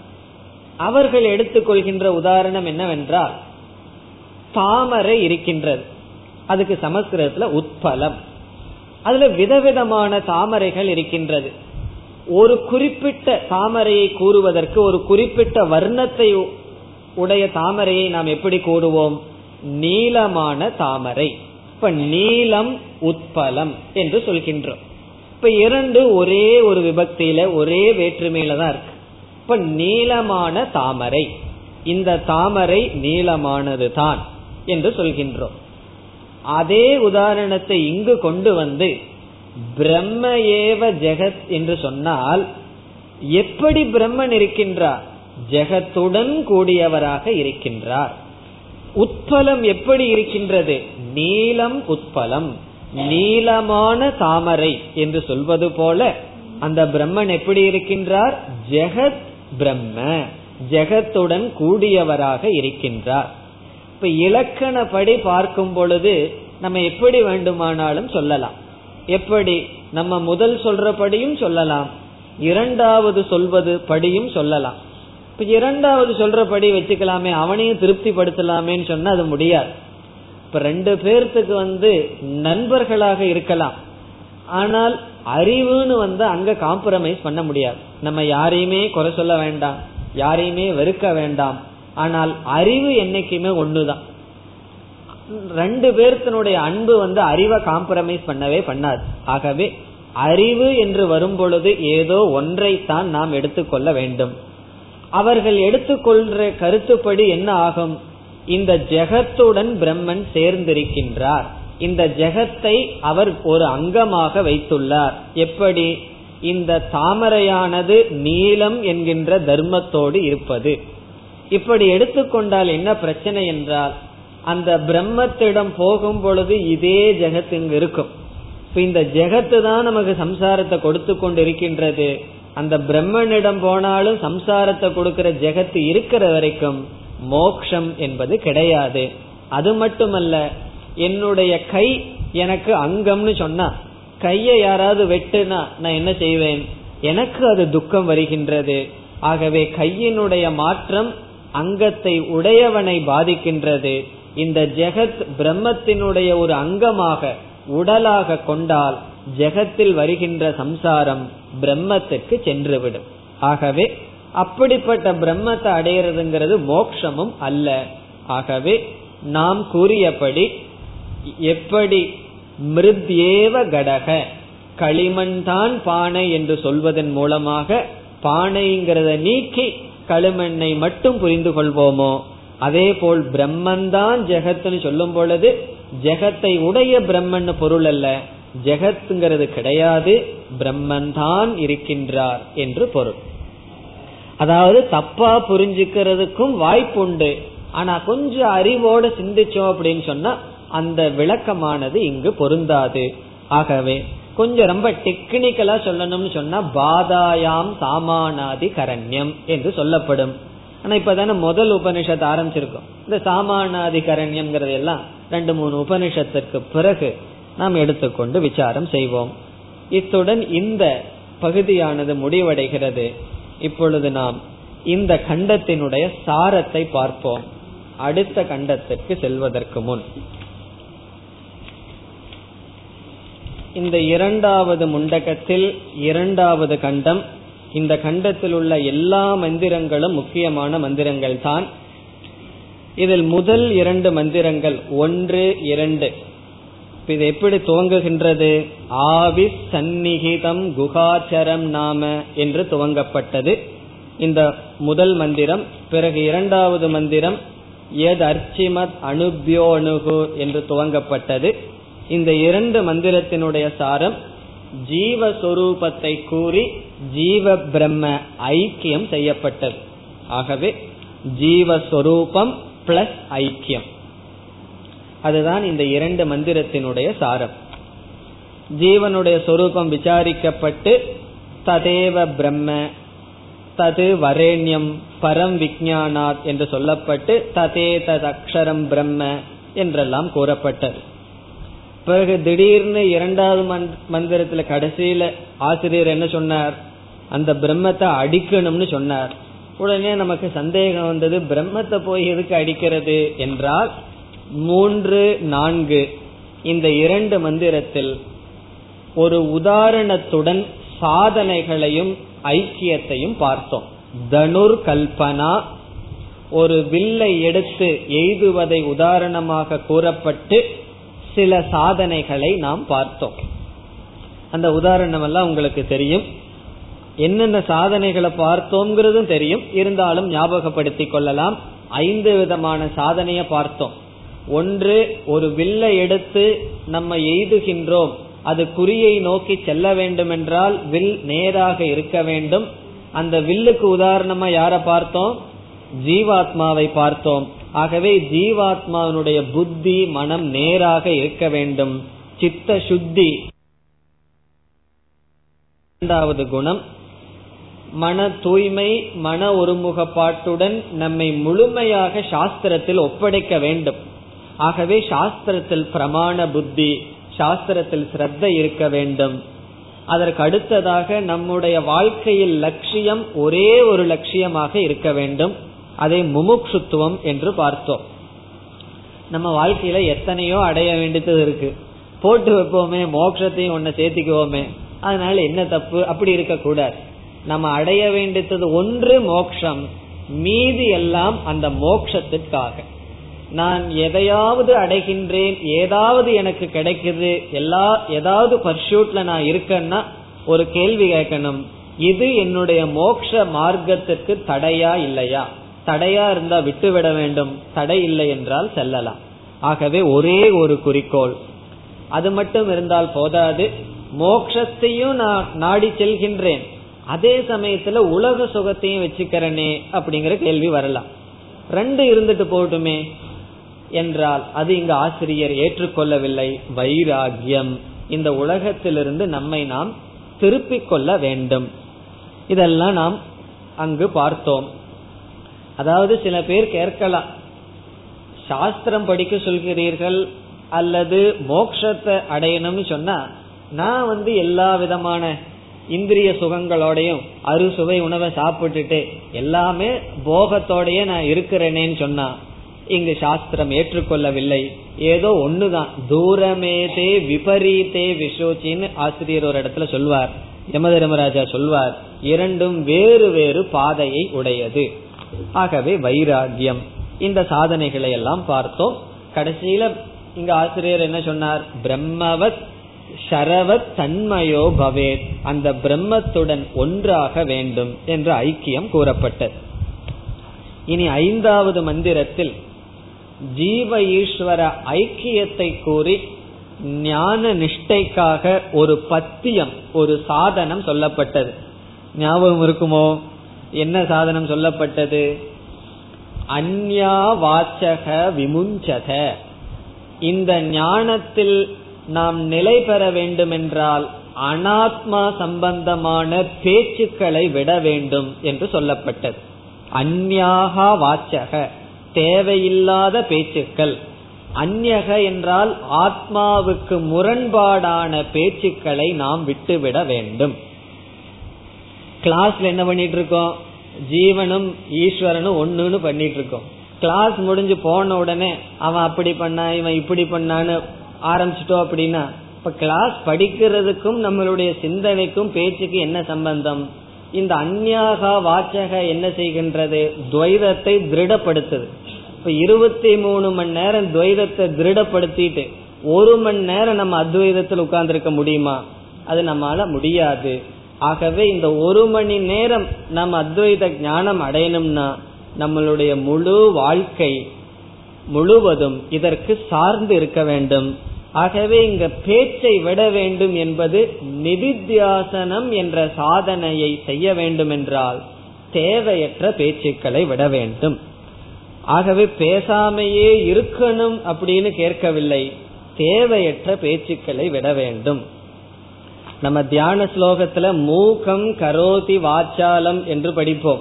அவர்கள் எடுத்துக்கொள்கின்ற உதாரணம் என்னவென்றால் தாமரை இருக்கின்றது. அதுக்கு சமஸ்கிருதத்துல உட்பலம் அதுல விதவிதமான தாமரைகள் இருக்கின்றது. ஒரு குறிப்பிட்ட தாமரையை கூறுவதற்கு ஒரு குறிப்பிட்ட வர்ணத்தை உடைய தாமரையை நாம் எப்படி கூறுவோம்? நீளமான தாமரை. இப்ப நீளம் உட்பலம் என்று சொல்கின்றோம். இப்ப இரண்டு ஒரே ஒரு விபக்தியில ஒரே வேற்றுமையில தான் இருக்கு. இப்ப நீளமான தாமரை. இந்த தாமரை நீளமானது தான் என்று சொல்கின்றோம். அதே உதாரணத்தை இங்கு கொண்டு வந்து பிரம்ம ஏவ ஜெகத் என்று சொன்னால் எப்படி பிரம்மன் இருக்கின்றார்? ஜெகத்துடன் கூடியவராக இருக்கின்றார். உட்பலம் எப்படி இருக்கின்றது? நீலம் உட்பலம் நீளமான தாமரை என்று சொல்வது போல அந்த பிரம்மன் எப்படி இருக்கின்றார்? ஜெகத் பிரம்ம ஜெகத்துடன் கூடியவராக இருக்கின்றார். இப்ப இலக்கணப்படி பார்க்கும் பொழுது நம்ம எப்படி வேண்டுமானாலும் சொல்லலாம். எப்படி? நம்ம முதல் சொல்றபடியும் சொல்லலாம். இரண்டாவது சொல்வது படியும் சொல்லலாம். இப்ப இரண்டாவது சொல்றபடி வச்சுக்கலாமே அவனையும் திருப்தி படுத்தலாமேன்னு சொன்னா அது முடியாது. இப்ப ரெண்டு பேர்த்துக்கு வந்து நண்பர்களாக இருக்கலாம். ஆனால் அறிவுன்னு வந்து அங்க காம்ப்ரமைஸ் பண்ண முடியாது. நம்ம யாரையுமே குறை சொல்ல வேண்டாம். யாரையுமே வெறுக்க வேண்டாம். ஆனால் அறிவு என்னைக்குமே ஒண்ணுதான். ரெண்டு பேர்த்தனுடைய அன்பு வந்து அறிவை காம்ப்ரமைஸ் பண்ணவே பண்ணாது. ஆகவே அறிவு என்று வரும் பொழுது ஏதோ ஒன்றைத்தான் நாம் எடுத்துக்கொள்ள வேண்டும். அவர்கள் எடுத்துக்கொள்ற கருத்துப்படி என்ன ஆகும்? இந்த ஜெகத்துடன் பிரம்மன் சேர்ந்திருக்கின்றார். இந்த ஜெகத்தை அவர் ஒரு அங்கமாக வைத்துள்ளார். எப்படி? இந்த தாமரையானது நீலம் என்கின்ற தர்மத்தோடு இருப்பது. இப்படி எடுத்துக்கொண்டால் என்ன பிரச்சனை என்றால் அந்த பிரம்மத்திடம் போகும் பொழுது இதே ஜெகத் இங்கு இருக்கும். இப்ப இந்த ஜெகத்து தான் நமக்கு சம்சாரத்தை கொடுத்து கொண்டு இருக்கின்றது அந்த பிரம்மனிடம் போனாலும் சம்சாரத்தை கொடுக்கிற ஜெகத்து இருக்கிற வரைக்கும் மோக்ஷம் என்பது கிடையாது. அது மட்டுமல்ல என்னுடைய கை எனக்கு அங்கம்னு சொன்னா கையை யாராவது வெட்டுனா நான் என்ன செய்வேன்? எனக்கு அது துக்கம் வருகின்றது. ஆகவே கையினுடைய மாற்றம் அங்கத்தை உடையவனை பாதிக்கின்றது. இந்த ஜெகத் பிரம்மத்தினுடைய ஒரு அங்கமாக உடலாக கொண்டால் ஜெகத்தில் வருகின்ற சம்சாரம் பிரம்மத்துக்கு சென்றுவிடும். ஆகவே அப்படிப்பட்ட பிரம்மத்தை அடையிறதுங்கிறது மோக்ஷமும் அல்ல. ஆகவே நாம் கூறியபடி எப்படி மிருத்யேவ கடக களிமண் தான் பானை என்று சொல்வதன் மூலமாக பானைங்கிறத நீக்கி களிமண்ணை மட்டும் புரிந்து கொள்வோமோ? அதே போல் பிரம்மன்தான் ஜெகத்னு சொல்லும் பொழுது ஜெகத்தை உடைய பிரம்மன் பொருள் அல்ல ஜெகத்துங்கிறது கிடையாது பிரம்மன் தான் இருக்கின்றார் என்று பொருள். அதாவது தப்பா புரிஞ்சுக்கிறதுக்கும் வாய்ப்பு உண்டு ஆனா கொஞ்சம் அறிவோட சிந்திச்சோம் அப்படின்னு சொன்னா அந்த விளக்கமானது இங்கு பொருந்தாது. ஆகவே கொஞ்சம் ரொம்ப டெக்னிக்கலா சொல்லணும்னு சொன்னா பாதாயாம் சாமானாதி கரண்யம் என்று சொல்லப்படும். ஆனா இப்பதானே முதல் உபனிஷத் ஆரம்பிச்சிருக்கோம். இந்த சாமானாதி கரண்யம்ங்கிறது எல்லாம் ரெண்டு மூணு உபனிஷத்திற்கு பிறகு நாம் எடுத்துக்கொண்டு விசாரம் செய்வோம். இத்துடன் இந்த பகுதியானது முடிவடைகிறது. இப்பொழுது நாம் இந்த கண்டத்தினுடைய சாரத்தை பார்ப்போம். அடுத்த கண்டத்திற்கு செல்வதற்கு முன். இந்த இரண்டாவது முண்டகத்தில் இரண்டாவது கண்டம். இந்த கண்டத்தில் உள்ள எல்லா மந்திரங்களும் முக்கியமான மந்திரங்கள் தான் இதில் முதல் இரண்டு மந்திரங்கள் ஒன்று இரண்டு. இது எப்படி துவங்குகின்றது? ஆவி சந்நிகிதம் குகாச்சரம் நாம என்று துவங்கப்பட்டது. இந்த முதல் மந்திரம் பிறகு இரண்டாவது மந்திரம் எத் அர்ச்சிமத் அணுபியோணுகு என்று துவங்கப்பட்டது. இந்த இரண்டு மந்திரத்தினுடைய சாரம் ஜீவஸ்வரூபத்தை கூறி ஜீவ பிரம்ம ஐக்கியம் செய்யப்பட்டது. ஆகவே ஜீவஸ்வரூபம் பிளஸ் ஐக்கியம். அதுதான் இந்த இரண்டு மந்திரத்தினுடைய சாரம். ஜீவனுடைய சொரூபம் விசாரிக்கப்பட்டு ததேவ பிரம்ம தது வரேண்யம் பரம் விஜயானாத் என்று சொல்லப்பட்டு ததே தத் அக்ஷரம் பிரம்ம என்றெல்லாம் கூறப்பட்டது. பிறகு திடீர்னு இரண்டாவது மந்திரத்துல கடைசியில ஆசிரியர் என்ன சொன்னார்? அந்த பிரம்மத்தை அடிக்கணும்னு சொன்னார். உடனே நமக்கு சந்தேகம் வந்தது பிரம்மத்தை போய் எதுக்கு அடிக்கிறது என்றால் மூன்று நான்கு இந்த இரண்டு மந்திரத்தில் ஒரு உதாரணத்துடன் சாதனைகளையும் ஐக்கியத்தையும் பார்த்தோம். தனுர் கல்பனா ஒரு வில்லை எடுத்து எய்துவதை உதாரணமாக கூறப்பட்டு சில சாதனைகளை நாம் பார்த்தோம். அந்த உதாரணம் எல்லாம் உங்களுக்கு தெரியும். என்னென்ன சாதனைகளை பார்த்தோம்ங்கிறதும் தெரியும். இருந்தாலும் ஞாபகப்படுத்தி கொள்ளலாம். ஐந்து விதமான சாதனைய பார்த்தோம். ஒன்று ஒரு வில்லை எடுத்து நம்ம எய்துகின்றோம். அது குறியை நோக்கி செல்ல வேண்டும் என்றால் வில் நேராக இருக்க வேண்டும். அந்த வில்லுக்கு உதாரணமா யார பார்த்தோம்? ஜீவாத்மாவை பார்த்தோம். ஆகவே ஜீவாத்மாவினுடைய புத்தி மனம் நேராக இருக்க வேண்டும். சித்த சுத்தி. இரண்டாவது குணம் மன தூய்மை மன ஒருமுகப்பாட்டுடன் நம்மை முழுமையாக சாஸ்திரத்தில் ஒப்படைக்க வேண்டும். ஆகவே சாஸ்திரத்தில் பிரமாண புத்தி சாஸ்திரத்தில் சிரத்த இருக்க வேண்டும். அதற்கு அடுத்ததாக நம்முடைய வாழ்க்கையில் லட்சியம் ஒரே ஒரு லட்சியமாக இருக்க வேண்டும். அதை முமுக்ஷுத்துவம் என்று பார்த்தோம். நம்ம வாழ்க்கையில எத்தனையோ அடைய வேண்டியது இருக்கு. போட்டு வைப்போமே மோட்சத்தையும் ஒன்ன சேர்த்திக்குவோமே. அதனால என்ன தப்பு? அப்படி இருக்க கூடாது நம்ம அடைய வேண்டியது ஒன்று மோக்ஷம். மீதி எல்லாம் அந்த மோக்ஷத்திற்காக. நான் எதையாவது அடைகின்றேன் ஏதாவது எனக்கு கிடைக்குது எல்லா ஏதாவது பர்சூட்ல நான் இருக்கேன்னா ஒரு கேள்வி கேட்கணும். இது என்னுடைய மோக்ஷ மார்க்கத்திற்கு தடையா இல்லையா? தடையா இருந்தா விட்டுவிட வேண்டும். தடை இல்லை என்றால் செல்லலாம். ஆகவே ஒரே ஒரு குறிக்கோள். அது மட்டும் இருந்தால் போதாது. மோக்ஷத்தையும் நான் நாடி செல்கின்றேன். அதே சமயத்துல உலக சுகத்தையும் வச்சுக்கிறனே அப்படிங்கிற கேள்வி வரலாம். ரெண்டு இருந்துட்டு போட்டுமே என்றால் அது இங்கு ஆசிரியர் ஏற்றுக்கொள்ளவில்லை. வைராகியம் இந்த உலகத்திலிருந்து நம்மை நாம் திருப்பிக் கொள்ள வேண்டும். இதெல்லாம் நாம் அங்கு பார்த்தோம். அதாவது சில பேர் கேட்கலாம். சாஸ்திரம் படிக்க சொல்கிறீர்கள் அல்லது மோக்ஷத்தை அடையணும்னு சொன்னா நான் வந்து எல்லா விதமான இந்திரிய சுகங்களோடையும் அறுசுவை உணவை சாப்பிட்டுட்டு எல்லாமே போகத்தோடையே நான் இருக்கிறேனேன்னு சொன்னா இங்கு சாஸ்திரம் ஏற்றுக்கொள்ளவில்லை. ஏதோ ஒண்ணுதான். தூரமேதே விபரீதே விசோச்சின்னு ஆசிரியர் ஒரு இடத்துல சொல்வார். யமதர்மராஜா சொல்வார் இரண்டும் வேறு வேறு பாதையை உடையது. ஆகவே வைராகியம் இந்த சாதனைகளை எல்லாம் பார்த்தோம். கடைசியில இங்க ஆசிரியர் என்ன சொன்னார்? பிரம்மவத் சரவத் தன்மயோ பவேத். அந்த பிரம்மத்துடன் ஒன்றாக வேண்டும் என்ற ஐக்கியம் கூறப்பட்டது. இனி ஐந்தாவது மந்திரத்தில் ஜீவ ஈஸ்வர ஐக்கியத்தை கூறி ஞான நிஷ்டைக்காக ஒரு பத்தியம் ஒரு சாதனம் சொல்லப்பட்டது. ஞாபகம் இருக்குமோ? என்ன சாதனம் சொல்லப்பட்டது? அந்யா வாச்சக விமுஞ்சக இந்த ஞானத்தில் நாம் நிலை பெற வேண்டுமென்றால் அனாத்மா சம்பந்தமான பேச்சுக்களை விட வேண்டும் என்று சொல்லப்பட்டது. அந்யாகா வாச்சக தேவையில்லாத பேச்சுக்கள். அந்யக என்றால் ஆத்மாவுக்கு முரண்பாடான பேச்சுக்களை நாம் விட்டுவிட வேண்டும். கிளாஸ்ல என்ன பண்ணிட்டு இருக்கோம் ஜீவனும் ஈஸ்வரனும் ஒண்ணுன்னு பண்ணிட்டு இருக்கோம் கிளாஸ் முடிஞ்சு போன உடனே அவன் அப்படி பண்ணா இவன் இப்படி பண்ணான்னு ஆரம்பிச்சிட்டோம் அப்படின்னா இப்ப கிளாஸ் படிக்கிறதுக்கும் நம்மளுடைய சிந்தனைக்கும் பேச்சுக்கு என்ன சம்பந்தம்? இந்த அந்யாகா வாச்சக என்ன செய்கின்றது? துவைதத்தை திருடப்படுத்துது. இப்ப இருபத்தி மூணு மணி நேரம் துவைதத்தை திருடப்படுத்திட்டு ஒரு மணி நேரம் நம்ம அத்வைதத்தில் உட்கார்ந்துருக்க முடியுமா? அது நம்மால முடியாது. ஆகவே இந்த ஒரு மணி நேரம் நம்ம அத்வைத ஞானம் அடையணும்னா நம்மளுடைய முழு வாழ்க்கை முழுவதும் இதற்கு சார்ந்து இருக்க வேண்டும். ஆகவே இங்க பேச்சை விட வேண்டும் என்பது நிதித்தியாசனம் என்ற சாதனையை செய்ய வேண்டும் என்றால் தேவையற்ற பேச்சுக்களை விட வேண்டும். ஆகவே பேசாமையே இருக்கணும் அப்படின்னு கேட்கவில்லை. தேவையற்ற பேச்சுக்களை விட வேண்டும். நம்ம தியான ஸ்லோகத்துல மூகம் கரோதி வாச்சாலம் என்று படிப்போம்.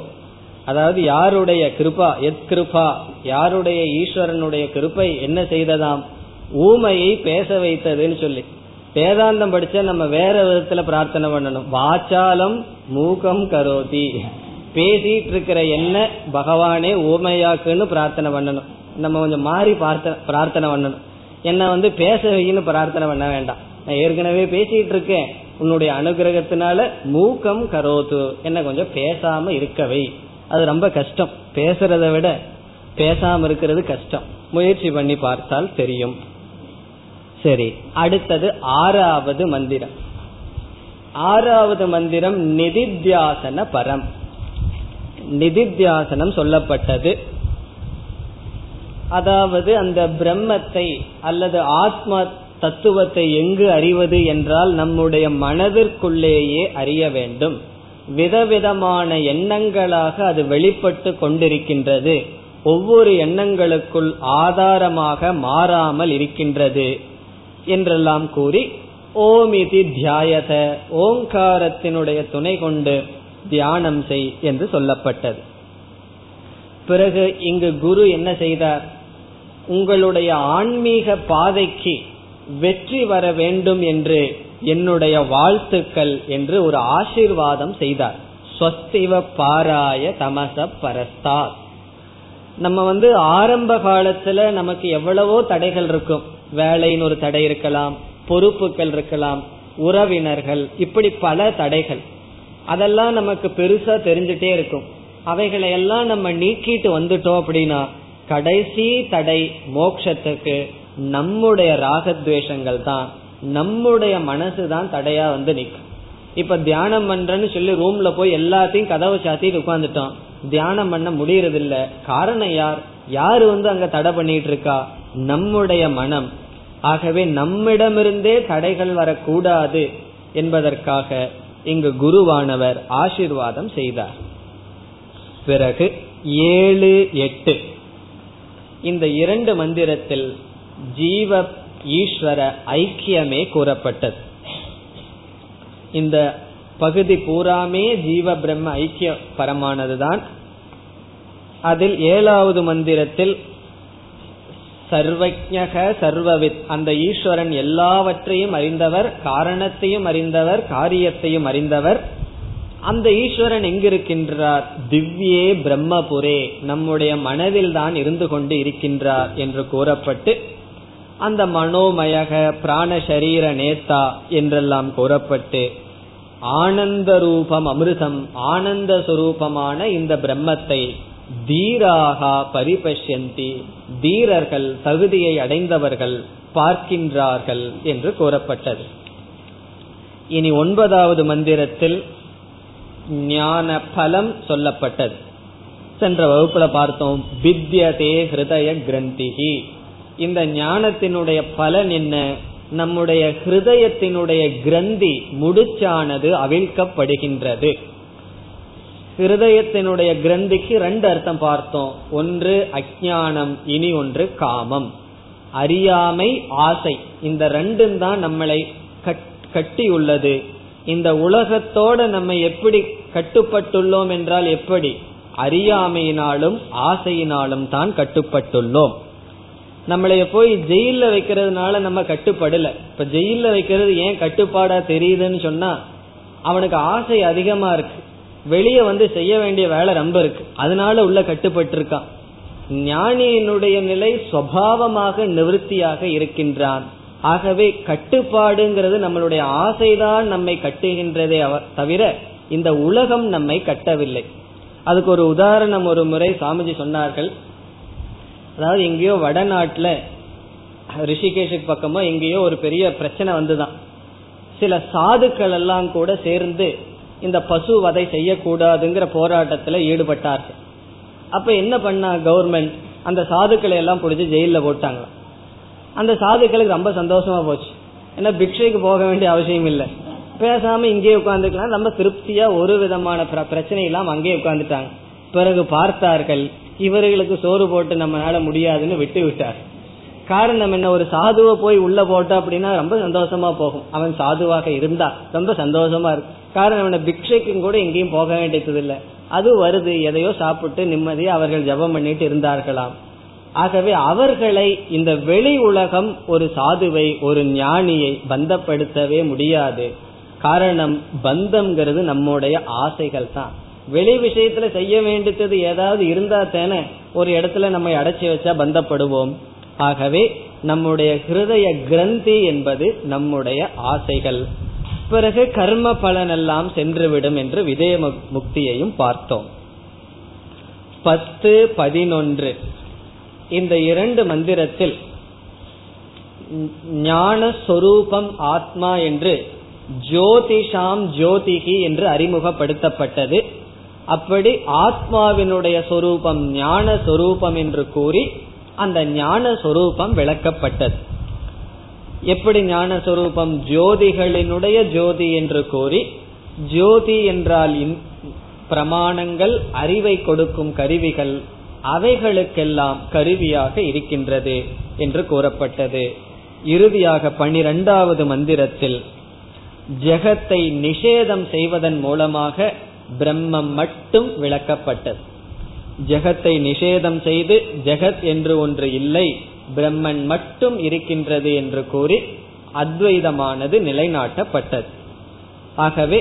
அதாவது யாருடைய கிருபா எத் கிருபா யாருடைய ஈஸ்வரனுடைய கிருப்பை என்ன செய்ததாம்? ஊமையை பேச வைத்ததுன்னு சொல்லி. வேதாந்தம் படிச்சா நம்ம வேற விதத்துல பிரார்த்தனை பண்ணணும். வாச்சாலம் மூகம் கரோதி. பேசிட்டு இருக்கிற என்ன பகவானே ஊமையாக்குன்னு பிரார்த்தனை பண்ணணும். நம்ம கொஞ்சம் மாறி பிரார்த்தனை பண்ணணும். என்ன வந்து பேச வைன்னு பிரார்த்தனை பண்ண வேண்டாம். நான் ஏற்கனவே பேசிட்டு இருக்கேன் உன்னுடைய அனுகிரகத்தினால மூக்கம் கரோத்து. என்ன கொஞ்சம் பேசாம இருக்கவை. அது ரொம்ப கஷ்டம். பேசுறத விட பேசாம இருக்கிறது கஷ்டம். முயற்சி பண்ணி பார்த்தால் தெரியும். சரி அடுத்தது ஆறாவது மந்திரம். ஆறாவது மந்திரம் நிதித்தியாசன பரம். நிதித்தியாசனம் சொல்லப்பட்டது. அதாவது அந்த பிரம்மத்தை அல்லது ஆத்மா தத்துவத்தை எங்கு அறிவது என்றால் நம்முடைய மனதிற்குள்ளேயே அறிய வேண்டும். விதவிதமான எண்ணங்களாக அது வெளிப்பட்டு கொண்டிருக்கின்றது. ஒவ்வொரு எண்ணங்களுக்குள் ஆதாரமாக மாறாமல் இருக்கின்றது என்றெல்லாம் கூறி ஓமிதி தியாயத ஓங்காரத்தினுடைய துணை கொண்டு தியானம் செய் என்று சொல்லப்பட்டது. பிறகு இங்கு குரு என்ன செய்தார்? உங்களுடைய ஆன்மீக பாதைக்கு வெற்றி வர வேண்டும் என்று என்னுடைய வாழ்த்துக்கள் என்று ஒரு ஆசீர்வாதம் செய்தார். ஸ்வஸ்திவ பாராய தமச பரஸ்தா. நம்ம வந்து ஆரம்ப காலத்துல நமக்கு எவ்வளவோ தடைகள் இருக்கும். வேலைன்னு ஒரு தடை இருக்கலாம் பொறுப்புகள் இருக்கலாம் உறவினர்கள் இப்படி பல தடைகள். அதெல்லாம் நமக்கு பெருசா தெரிஞ்சுட்டே இருக்கும். அவைகளை எல்லாம் நம்ம நீக்கிட்டு வந்துட்டோம் அப்படின்னா கடைசி தடை மோக்ஷத்துக்கு நம்முடைய ராகத்வேஷங்கள் தான் நம்முடைய மனசு தான் தடையா வந்து நிற்கும் இப்ப தியானம் பண்றேன்னு சொல்லி ரூம்ல போய் எல்லாத்தையும் கதவை சாத்திட்டு உட்காந்துட்டோம் தியானம் பண்ண முடியறது இல்ல காரணம் யார்? யாரு வந்து அங்க தடை பண்ணிட்டு இருக்கா? நம்முடைய மனம். ஆகவே நம்மிடமிருந்தே தடைகள் வரக்கூடாது என்பதற்காக இங்கு குருவானவர் ஆசிர்வாதம் செய்தார். பிறகு ஏழு எட்டு. இந்த இரண்டு மந்திரத்தில் ஜீவ ஈஸ்வர ஐக்கியமே கூறப்பட்டது. இந்த பகுதி பூராமே ஜீவ பிரம்ம ஐக்கிய பரமானதுதான். அதில் ஏழாவது மந்திரத்தில் சர்வஜக சர்வவித் அந்த ஈஸ்வரன் எல்லாவற்றையும் அறிந்தவர் காரணத்தையும் அறிந்தவர் காரியத்தையும் அறிந்தவர். அந்த ஈஸ்வரன் எங்கிருக்கின்றார்? திவ்யே பிரம்மபுரே நம்முடைய மனதில் தான் இருந்து கொண்டு இருக்கின்றார் என்று கூறப்பட்டு அந்த மனோமயக பிராண சரீர நேத்தா என்றெல்லாம் கூறப்பட்டு ஆனந்த ரூபம் அமிர்தம் ஆனந்த சுரூபமான இந்த பிரம்மத்தை தீராகா பரிபஷ்யந்தி தீரர்கள் தகுதியை அடைந்தவர்கள் பார்க்கின்றார்கள் என்று கூறப்பட்டது. இனி ஒன்பதாவது மந்திரத்தில் ஞான பலம் சொல்லப்பட்டது. சென்ற வகுப்புல பார்த்தோம் வித்யதே ஹிருதய கிரந்திகி இந்த ஞானத்தினுடைய பலன் என்ன? நம்முடைய ஹிருதயத்தினுடைய கிரந்தி முடிச்சானது அவிழ்க்கப்படுகின்றது. ஹிருதயத்தினுடைய கிரந்திக்கு ரெண்டு அர்த்தம் பார்த்தோம். ஒன்று அஜானம் இனி ஒன்று காமம். அறியாமை ஆசை இந்த ரெண்டும் தான் நம்மளை கட்டியுள்ளது. இந்த உலகத்தோட நம்ம எப்படி கட்டுப்பட்டுள்ளோம் என்றால் எப்படி? அறியாமையினாலும் ஆசையினாலும் தான் கட்டுப்பட்டுள்ளோம். நம்மளைய போய் ஜெயில வைக்கிறதுனால நம்ம கட்டுப்படல. இப்ப ஜெயில வைக்கிறது ஏன் கட்டுப்பாடா தெரியுதுன்னு சொன்னா அவனுக்கு ஆசை அதிகமா இருக்கு. வெளியே வந்து செய்ய வேண்டிய வேலை ரொம்ப இருக்கு. அதனால உள்ள கட்டுப்பட்டு இருக்கான் ஞானியினுடைய நிலை சுவாவமாக நிவர்த்தியாக இருக்கின்றான். ஆகவே கட்டுப்பாடுங்கிறது நம்மளுடைய ஆசைதான் நம்மை கட்டுகின்றதே தவிர இந்த உலகம் நம்மை கட்டவில்லை. அதுக்கு ஒரு உதாரணம் ஒரு முறை சாமிஜி சொன்னார்கள். அதாவது எங்கேயோ வடநாட்டுல ரிஷிகேஷுக்கு பக்கமா எங்கேயோ ஒரு பெரிய பிரச்சனை வந்துதான். சில சாதுக்கள் எல்லாம் கூட சேர்ந்து இந்த பசு வதை செய்யக்கூடாதுங்கிற போராட்டத்துல ஈடுபட்டார்கள். அப்ப என்ன பண்ணா கவர்மெண்ட் அந்த சாதுக்களை எல்லாம் பிடிச்சி ஜெயில போட்டாங்க அந்த சாதுக்களுக்கு ரொம்ப சந்தோஷமா போச்சு. ஏன்னா பிக்ஷைக்கு போக வேண்டிய அவசியம் இல்லை. பேசாம இங்கேயே உட்காந்துக்கலாம் ரொம்ப திருப்தியா ஒரு விதமான பிரச்சனை இல்லாம அங்கேயே உட்காந்துட்டாங்க பிறகு பார்த்தார்கள் இவர்களுக்கு சோறு போட்டு நம்மளால முடியாதுன்னு விட்டு விட்டார். காரணம் என்ன? ஒரு சாதுவை போய் உள்ள போட்டா அப்படின்னா ரொம்ப சந்தோஷமா போகும். அவன் சாதுவாக இருந்தா ரொம்ப சந்தோஷமா இருக்கு காரணம் என்ன? பிக்ஷைக்கும் கூட எங்கேயும் போக வேண்டியது இல்லை அது வருது எதையோ சாப்பிட்டு நிம்மதியை அவர்கள் ஜபம் பண்ணிட்டு இருந்தார்களாம். ஆகவே அவர்களை இந்த வெளி உலகம் ஒரு சாதுவை ஒரு ஞானியை பந்தப்படுத்தவே முடியாது. காரணம் பந்தம்ங்கிறது நம்முடைய ஆசைகள் தான் வெளி விஷயத்துல செய்ய வேண்டியது ஏதாவது இருந்தா தானே ஒரு இடத்துல நம்ம அடைச்சி வச்சா பந்தப்படுவோம். ஆகவே நம்முடைய ஹிருதய கிரந்தி என்பது நம்முடைய ஆசைகள். பிறகு கர்ம பலனெல்லாம் சென்றுவிடும் என்று விதய முக்தியையும் பார்த்தோம். பத்து பதினொன்று. இந்த இரண்டு மந்திரத்தில் ஞான சொரூபம் ஆத்மா என்று ஜோதிஷாம் ஜோதிகி என்று அறிமுகப்படுத்தப்பட்டது. அப்படி ஆத்மாவினுடைய சொரூபம் ஞான சொரூபம் என்று கூறி அந்த ஞான சொரூபம் விளக்கப்பட்டது. எப்படி ஞான சொரூபம்? ஜோதிகளினுடைய ஜோதி என்று கூறி ஜோதி என்றால் பிரமாணங்கள் அறிவை கொடுக்கும் கருவிகள் அவைகளுக்கெல்லாம் கருவியாக இருக்கின்றது என்று கூறப்பட்டது. இறுதியாக பனிரெண்டாவது மந்திரத்தில் ஜெகத்தை நிஷேதம் செய்வதன் மூலமாக பிரம்மம் மட்டும் விளக்கப்பட்டது. ஜெகத்தை நிஷேதம் செய்து ஜெகத் என்று ஒன்று இல்லை பிரம்மன் மட்டும் இருக்கின்றது என்று கூறி அத்வைதமானது நிலைநாட்டப்பட்டது. ஆகவே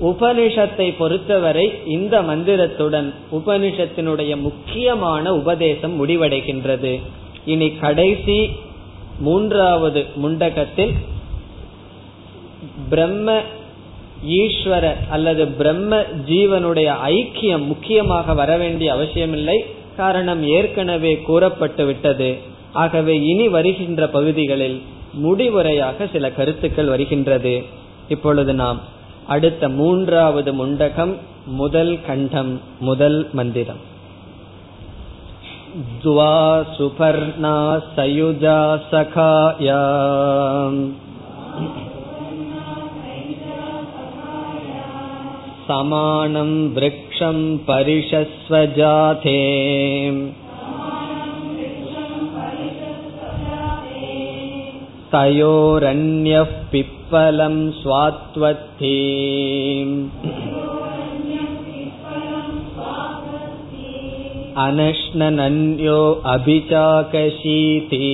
உபனிஷத்தை பொறுத்தவரை இந்த மந்திரத்துடன் உபனிஷத்தினுடைய முக்கியமான உபதேசம் முடிவடைகின்றது. இனி கடைசி மூன்றாவது முண்டகத்தில் பிரம்ம ஈஸ்வர அல்லது பிரம்ம ஜீவனுடைய ஐக்கியம் முக்கியமாக வர வேண்டிய அவசியமில்லை காரணம் ஏற்கனவே கூறப்பட்டு விட்டது ஆகவே இனி வருகின்ற பகுதிகளில் முடிவுரையாக சில கருத்துக்கள் வருகின்றது இப்பொழுது நாம் அடுத்த மூன்றாவது முண்டகம் முதல் கண்டம் முதல் மந்திரம் द्वा सुपर्णा सयुजा सखाया समानं वृक्षं परिषस्वजाते तयोरन्यः पिप्पलं स्वात्वत्ति अनश्ननन्यो अभिचाकशीति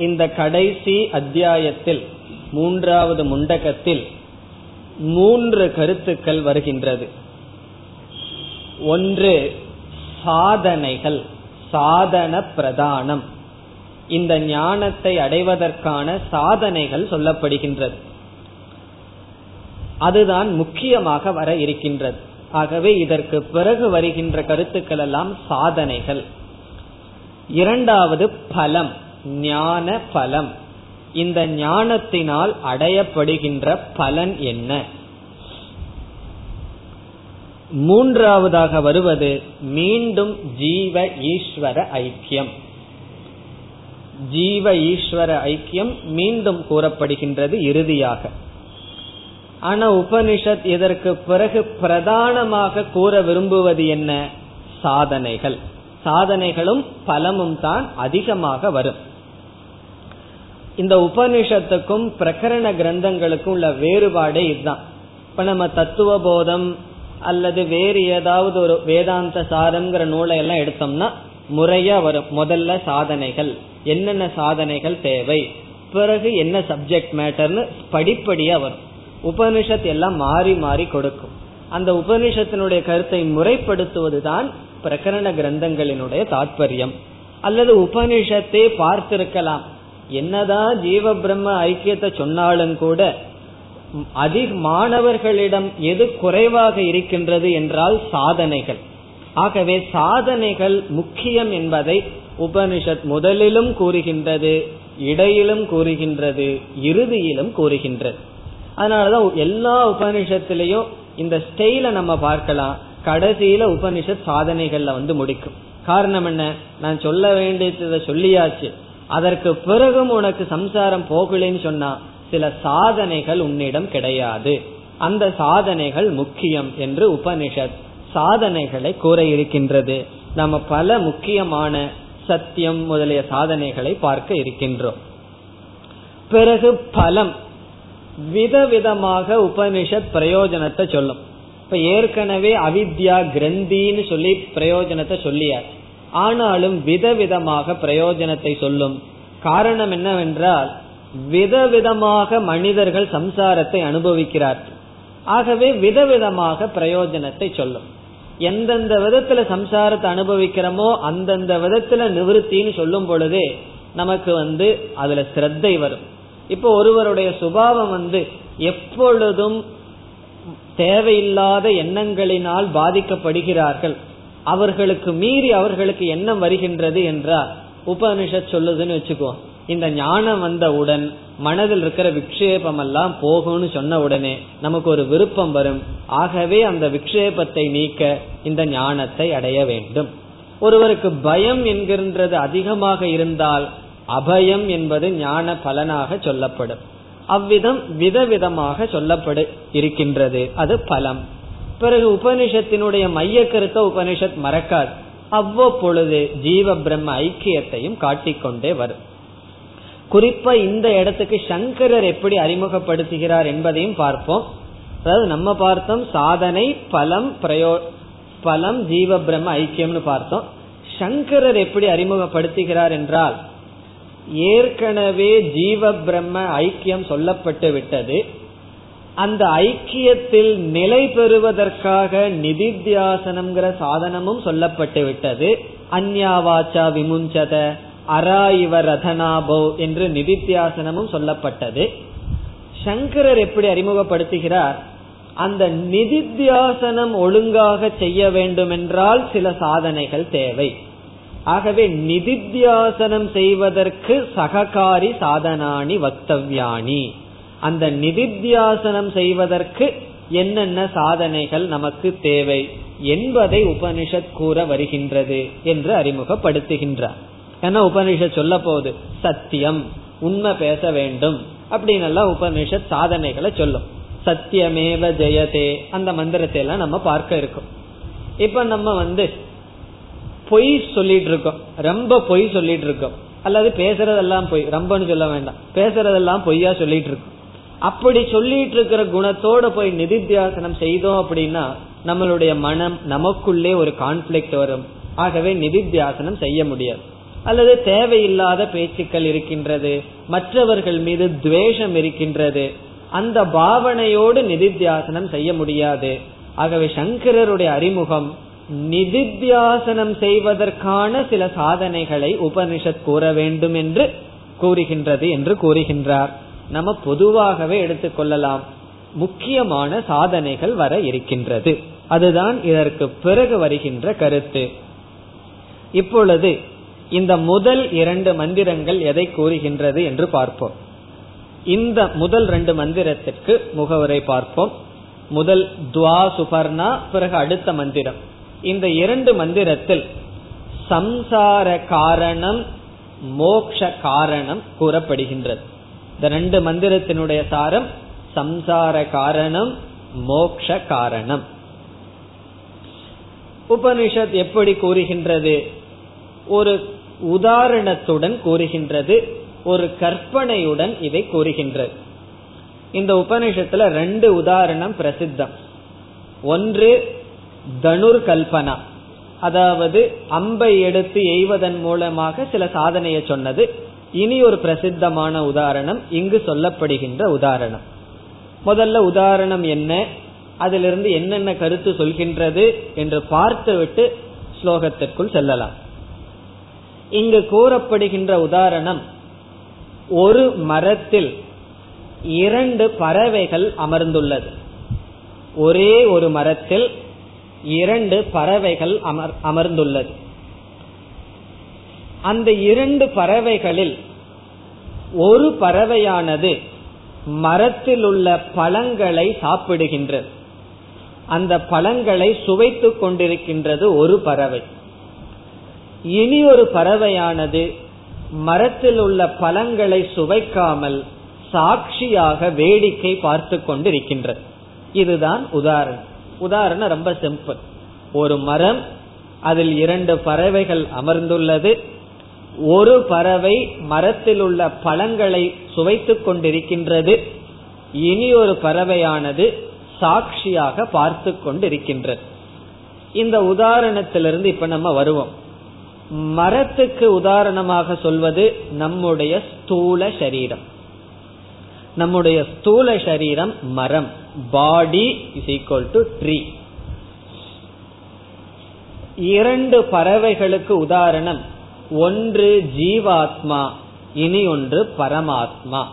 இந்த கடைசி அத்தியாயத்தில் மூன்றாவது முண்டகத்தில் மூன்று கருத்துக்கள் வருகின்றது. ஒன்று சாதனைகள் சாதன பிரதானம். இந்த ஞானத்தை அடைவதற்கான சாதனைகள் சொல்லப்படுகின்றது. அதுதான் முக்கியமாக வர இருக்கின்றது. ஆகவே இதற்கு பிறகு வருகின்ற கருத்துக்கள் எல்லாம் சாதனைகள். இரண்டாவது பலம். ஞான பலம் இந்த ஞானத்தினால் அடையப்படுகின்ற பலன் என்ன? மூன்றாவதாக வருவது மீண்டும் ஜீவ ஈஸ்வர ஐக்கியம். ஜீவ ஈஸ்வர ஐக்கியம் மீண்டும் கூறப்படுகின்றது இறுதியாக. ஆனா உபனிஷத் இதற்கு பிறகு பிரதானமாக கூற விரும்புவது என்ன? சாதனைகள். சாதனைகளும் பலமும் தான் அதிகமாக வரும். இந்த உபனிஷத்துக்கும் பிரகரண கிரந்தங்களுக்கும் உள்ள வேறுபாடே இதுதான். இப்ப நம்ம தத்துவ போதம் அல்லது வேறு ஏதாவது ஒரு வேதாந்த சாரம்ங்கிற நூலை எல்லாம் எடுத்தோம்னா முறையா வரும். முதல்ல சாதனைகள். என்னென்ன சாதனைகள் தேவை? பிறகு என்ன சப்ஜெக்ட் மேட்டர்னு படிப்படியா வரும். உபனிஷத் எல்லாம் மாறி மாறி கொடுக்கும். அந்த உபனிஷத்தினுடைய கருத்தை முறைப்படுத்துவதுதான் பிரகரண கிரந்தங்களினுடைய தாற்பயம் அல்லது உபனிஷத்தை பார்த்திருக்கலாம். என்னதான் ஜீவ பிரம்ம ஐக்கியத்தை சொன்னாலும் கூட அதிக மாணவர்களிடம் எது குறைவாக இருக்கின்றது என்றால் சாதனைகள். ஆகவே சாதனைகள் முக்கியம் என்பதை உபனிஷத் முதலிலும் கூறுகின்றது இடையிலும் கூறுகின்றது இறுதியிலும் கூறுகின்றது. அதனாலதான் எல்லா உபனிஷத்திலையும் இந்த ஸ்டெயில நம்ம பார்க்கலாம். கடைசியில உபனிஷத் சாதனைகள்ல வந்து முடிக்கும். காரணம் என்ன? நான் சொல்ல வேண்டியதை சொல்லியாச்சு. அதற்கு பிறகும் உனக்கு சம்சாரம் போகலன்னு சொன்னா சில சாதனைகள் உன்னிடம் கிடையாது. அந்த சாதனைகள் முக்கியம் என்று உபனிஷத் சாதனைகளை கூற இருக்கின்றது நம்ம பல முக்கியமான சத்தியம் முதலிய சாதனைகளை பார்க்க இருக்கின்றோம். பிறகு பலம் விதவிதமாக உபனிஷத் பிரயோஜனத்தை சொல்லும். இப்ப ஏற்கனவே அவித்யா கிரந்தின்னு சொல்லி பிரயோஜனத்தை சொல்லியாச்சு. ஆனாலும் விதவிதமாக பிரயோஜனத்தை சொல்லும். காரணம் என்னவென்றால் விதவிதமாக மனிதர்கள் சம்சாரத்தை அனுபவிக்கிறார்கள். ஆகவே விதவிதமாக பிரயோஜனத்தை சொல்லும். எந்தெந்த விதத்துல சம்சாரத்தை அனுபவிக்கிறோமோ அந்தந்த விதத்துல நிவிருத்தின்னு சொல்லும் பொழுதே நமக்கு வந்து அதுல சிரத்தை வரும். இப்போ ஒருவருடைய சுபாவம் வந்து எப்பொழுதும் தேவையில்லாத எண்ணங்களினால் பாதிக்கப்படுகிறார்கள். அவர்களுக்கு மீறி அவர்களுக்கு எண்ணம் வருகின்றது என்றால் உபனிஷத் சொல்லுதுன்னு வச்சுக்கோ. இந்த ஞானம் வந்தவுடன் மனதில் இருக்கிற விக்ஷேபம் எல்லாம் போகும்னு சொன்ன உடனே நமக்கு ஒரு விருப்பம் வரும். ஆகவே அந்த விக்ஷேபத்தை நீக்க இந்த ஞானத்தை அடைய வேண்டும். ஒருவருக்கு பயம் என்கின்றது அதிகமாக இருந்தால் அபயம் என்பது ஞான பலனாக சொல்லப்படும். அவ்விதம் விதவிதமாக சொல்லப்படு இருக்கின்றது. அது பலம். பிறகு உபனிஷத்தினுடைய மைய கருத்தை உபனிஷத் மறக்காது. அவ்வப்பொழுது ஜீவ பிரம்ம ஐக்கியத்தையும் காட்டிக்கொண்டே வரும். குறிப்பா இந்த இடத்துக்கு சங்கரர் எப்படி அறிமுகப்படுத்துகிறார் என்பதையும் பார்ப்போம். அதாவது நம்ம பார்த்தோம் சாதனை பலம் பிரயோ பலம் ஜீவ பிரம்ம ஐக்கியம்னு பார்த்தோம். சங்கரர் எப்படி அறிமுகப்படுத்துகிறார் என்றால் ஏற்கனவே ஜீவ பிரம்ம ஐக்கியம் சொல்லப்பட்டு விட்டது. அந்த ஐக்கியத்தில் நிலை பெறுவதற்காக நிதித்தியாசனம்ங்கிற சாதனமும் சொல்லப்பட்டு விட்டது. அந்யாவாச்சா விமுஞ்சத அரா இவ ரதனாபோ என்று நிதித்தியாசனமும் சொல்லப்பட்டது. சங்கரர் எப்படி அறிமுகப்படுத்துகிறார்? அந்த நிதித்தியாசனம் ஒழுங்காக செய்ய வேண்டுமென்றால் சில சாதனைகள் தேவை. ஆகவே நிதித்தியாசனம் செய்வதற்கு சககாரி சாதனானி வக்தவ்யானி அந்த நிதித்தியாசனம் செய்வதற்கு என்னென்ன சாதனைகள் நமக்கு தேவை என்பதை உபனிஷத் கூற வருகின்றது என்று அறிமுகப்படுத்துகின்றார். ஏன்னா உபனிஷத் சொல்ல போகுது சத்தியம் உண்மை பேச வேண்டும் அப்படின்னு எல்லாம் உபனிஷத் சாதனைகளை சொல்லும். சத்தியமேவ ஜெயதே அந்த மந்திரத்தை எல்லாம் நம்ம பார்க்க இருக்கோம். இப்ப நம்ம வந்து பொய் சொல்லிட்டு இருக்கோம். ரொம்ப பொய் சொல்லிட்டு இருக்கோம். அல்லது பேசுறதெல்லாம் பொய் ரொம்பன்னு சொல்ல வேண்டாம். பேசுறதெல்லாம் பொய்யா சொல்லிட்டு இருக்கோம். அப்படி சொல்லிட்டு இருக்கிற குணத்தோட போய் நிதித்தியாசனம் செய்தோம் அப்படின்னா நம்மளுடைய மனம் நமக்குள்ளே ஒரு கான்ஃபிளிக்ட் வரும். ஆகவே நிதித்தியாசனம் செய்ய முடியாது. அல்லது தேவையில்லாத பேச்சுக்கள் இருக்கின்றது மற்றவர்கள் மீது துவேஷம் இருக்கின்றது அந்த பாவனையோடு நிதித்தியாசனம் செய்ய முடியாது. ஆகவே சங்கரருடைய அறிமுகம் நிதித்தியாசனம் செய்வதற்கான சில சாதனைகளை உபனிஷத் கூற வேண்டும் என்று கூறுகின்றது என்று கூறுகின்றார். நம்ம பொதுவாகவே எடுத்துக்கொள்ளலாம் முக்கியமான சாதனைகள் வர இருக்கின்றது. அதுதான் இதற்கு பிறகு வருகின்ற கருத்து. இப்பொழுது இந்த முதல் இரண்டு மந்திரங்கள் எதை கூறுகின்றது என்று பார்ப்போம். இந்த முதல் ரெண்டு மந்திரத்திற்கு முகவரை பார்ப்போம். முதல் துவா சுபர்ணா பிறகு அடுத்த மந்திரம். இந்த இரண்டு மந்திரத்தில் சம்சார காரணம் மோக்ஷ காரணம் கூறப்படுகின்றது. இந்த ரெண்டு மந்திரத்தினுடைய சாரம் சம்சார காரணம் மோக்ஷ காரணம். உபனிஷத் எப்படி கூறுகின்றது? ஒரு உதாரணத்துடன் கூறுகின்றது ஒரு கற்பனையுடன் இதை கூறுகின்றது. இந்த உபநிஷத்துல ரெண்டு உதாரணம் பிரசித்தம். ஒன்று தனுர் கல்பனா அதாவது அம்பை எடுத்து எய்வதன் மூலமாக சில சாதனையை சொன்னது. இனி ஒரு பிரசித்தமான உதாரணம் இங்கு சொல்லப்படுகின்ற உதாரணம். முதல்ல உதாரணம் என்ன? அதிலிருந்து என்னென்ன கருத்து சொல்கின்றது என்று பார்த்துவிட்டு ஸ்லோகத்திற்குள் செல்லலாம். இங்கு கூறப்படுகின்ற உதாரணம் ஒரு மரத்தில் இரண்டு பறவைகள் அமர்ந்துள்ளது. ஒரே ஒரு மரத்தில் இரண்டு பறவைகள் அமர் அமர்ந்துள்ளது. அந்த இரண்டு பறவைகளில் ஒரு பறவையானது மரத்தில் உள்ள பழங்களை சாப்பிடுகின்றது. அந்த பழங்களை சுவைத்துக் கொண்டிருக்கின்றது ஒரு பறவை. இனி ஒரு பறவையானது மரத்தில் உள்ள பழங்களை சுவைக்காமல் சாட்சியாக வேடிக்கை பார்த்து கொண்டிருக்கின்றது. இதுதான் உதாரணம். உதாரணம் ரொம்ப சிம்பிள். ஒரு மரம் அதில் இரண்டு பறவைகள் அமர்ந்துள்ளது. ஒரு பறவை மரத்தில் உள்ள பழங்களை சுவைத்துக் கொண்டிருக்கின்றது. இனி ஒரு பறவையானது சாட்சியாக பார்த்து கொண்டிருக்கின்றது. இந்த உதாரணத்திலிருந்து இப்ப நம்ம வருவோம். மரத்துக்கு உதாரணமாக சொல்வது நம்முடைய ஸ்தூல சரீரம். நம்முடைய ஸ்தூல சரீரம் மரம். Body is equal to tree இரண்டு பறவைகளுக்கு உதாரணம். ஒன்று ஜீவாத்மா இனி ஒன்று பரமாத்மா.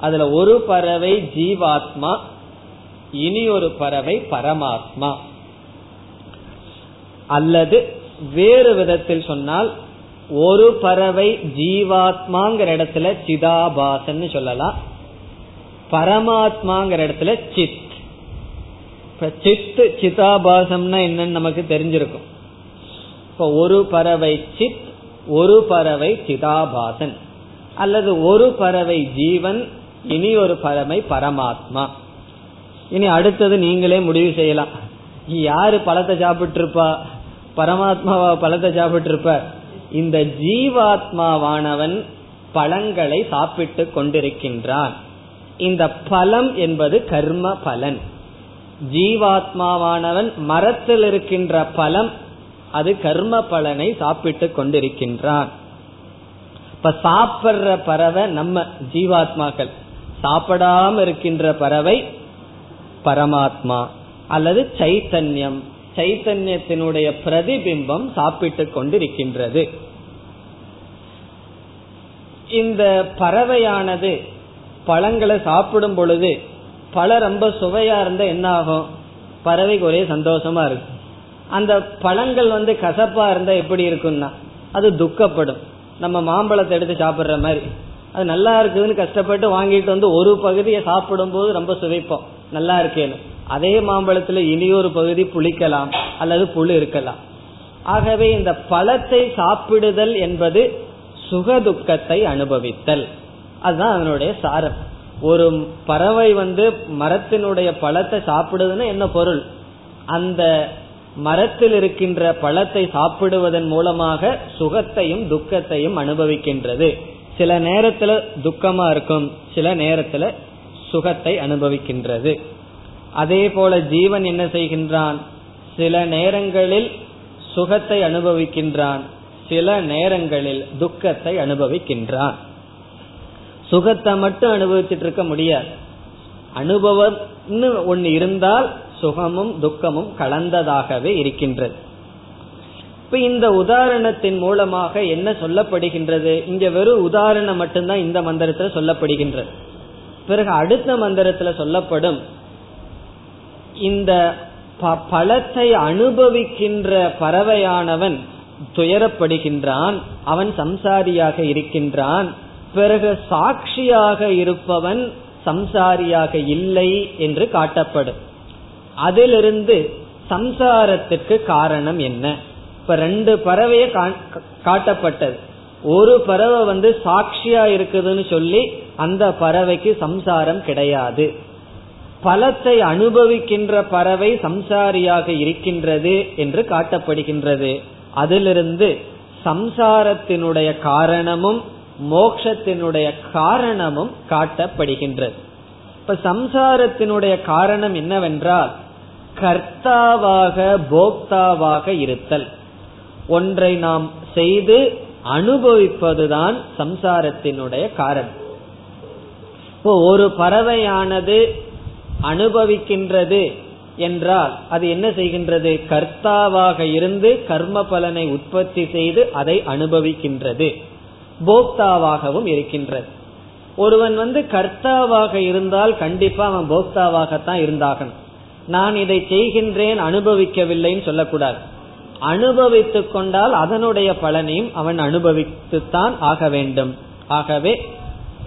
அதுல ஒரு பறவை ஜீவாத்மா இனி ஒரு பறவை பரமாத்மா. அல்லது வேறு விதத்தில் சொன்னால் ஒரு பறவை ஜீவாத்மாங்கிற இடத்துல சிதாபாசன் சொல்லலாம். பரமாத்மாங்கிற இடத்துல சித். இப்ப சித் சிதாபாசம்னா என்னன்னு நமக்கு தெரிஞ்சிருக்கும். இப்ப ஒரு பறவை சித் ஒரு பறவை சிதாபாசன். அல்லது ஒரு பறவை ஜீவன் இனி ஒரு பறவை பரமாத்மா. இனி அடுத்தது நீங்களே முடிவு செய்யலாம். யாரு பழத்தை சாப்பிட்டு இருப்பா பரமாத்மாவா பழத்தை சாப்பிட்டு இருப்ப இந்த ஜீவாத்மாவானவன் பழங்களை சாப்பிட்டு கொண்டிருக்கின்றான். இந்த பலம் என்பது கர்ம பலன். ஜீவாத்மாவானவன் மரத்தில் இருக்கின்ற பலம் அது கர்ம பலனை சாப்பிட்டு கொண்டிருக்கின்றான். இப்ப சாப்பிடுற பறவை நம்ம ஜீவாத்மாக்கள். சாப்பிடாம இருக்கின்ற பறவை பரமாத்மா அல்லது சைத்தன்யம். சைத்தன்யத்தினுடைய பிரதிபிம்பம் சாப்பிட்டு கொண்டிருக்கின்றது. இந்த பறவையானது பழங்களை சாப்பிடும் பொழுது பழம் ரொம்ப சுவையா இருந்தா என்ன ஆகும்? பறவைக்கு ஒரே சந்தோஷமா இருக்கும். அந்த பழங்கள் வந்து கசப்பா இருந்தா எப்படி இருக்கும்னா அது துக்கப்படும். நம்ம மாம்பழத்தை எடுத்து சாப்பிடுற மாதிரி. அது நல்லா இருக்குதுன்னு கஷ்டப்பட்டு வாங்கிட்டு வந்து ஒரு பகுதியை சாப்பிடும் போது ரொம்ப சுவைப்போம். நல்லா இருக்கேன்னு. அதே மாம்பழத்துல இனியொரு பகுதி புளிக்கலாம் அல்லது புழு இருக்கலாம். ஆகவே இந்த பழத்தை சாப்பிடுதல் என்பது சுகதுக்கத்தை அனுபவித்தல். அதுதான் அதனுடைய சாரம். ஒரு பறவை வந்து மரத்தினுடைய பழத்தை சாப்பிடுதுன்னு என்ன பொருள்? அந்த மரத்தில் இருக்கின்ற பழத்தை சாப்பிடுவதன் மூலமாக சுகத்தையும் துக்கத்தையும் அனுபவிக்கின்றது. சில நேரத்துல துக்கமா இருக்கும் சில நேரத்துல சுகத்தை அனுபவிக்கின்றது. அதே போல ஜீவன் என்ன செய்கின்றான்? சில நேரங்களில் சுகத்தை அனுபவிக்கின்றான் சில நேரங்களில் துக்கத்தை அனுபவிக்கின்றான். சுகத்தை மட்டும் அனுபவிச்சுட்டு இருக்க முடியாது. அனுபவம்னு ஒன்னு இருந்தால் சுகமும் துக்கமும் கலந்ததாகவே இருக்கின்றது. இப்ப இந்த உதாரணத்தின் மூலமாக என்ன சொல்லப்படுகின்றது? இங்க வெறும் உதாரணம் மட்டும்தான் இந்த மந்திரத்துல சொல்லப்படுகின்றது. பிறகு அடுத்த மந்திரத்துல சொல்லப்படும் இந்த பழத்தை அனுபவிக்கின்ற பறவையானவன் துயரப்படுகின்றான் அவன் சம்சாரியாக இருக்கின்றான் பிறகு சாட்சியாக இருப்பவன் சம்சாரியாக இல்லை என்று காட்டப்படும். அதிலிருந்து சம்சாரத்துக்கு காரணம் என்ன? இப்ப ரெண்டு பறவைய காட்டப்பட்டது. ஒரு பறவை வந்து சாட்சியா இருக்குதுன்னு சொல்லி அந்த பறவைக்கு சம்சாரம் கிடையாது. பலத்தை அனுபவிக்கின்ற பறவை சம்சாரியாக இருக்கின்றது என்று காட்டப்படுகின்றது. அதிலிருந்து சம்சாரத்தினுடைய காரணமும் மோக்ஷத்தினுடைய காரணமும் காட்டப்படுகின்றது. இப்ப சம்சாரத்தினுடைய காரணம் என்னவென்றால் கர்த்தாவாக போக்தாவாக இருத்தல். ஒன்றை நாம் செய்து அனுபவிப்பதுதான் சம்சாரத்தினுடைய காரணம். இப்போ ஒரு பறவையானது அனுபவிக்கின்றது என்றால் அது என்ன செய்கின்றது? கர்த்தாவாக இருந்து கர்ம பலனை உற்பத்தி செய்து அதை அனுபவிக்கின்றது. போக்தாவாகவும் இருக்கின்றது. ஒருவன் வந்து கர்த்தாவாக இருந்தால் கண்டிப்பா அவன் போக்தாவாகத்தான் இருந்தாகணும். நான் இதை செய்கின்றேன் அனுபவிக்கவில்லைன்னு சொல்லக்கூடாது. அனுபவித்துக் கொண்டால் அதனுடைய பலனையும் அவன் அனுபவித்துத்தான் ஆக வேண்டும். ஆகவே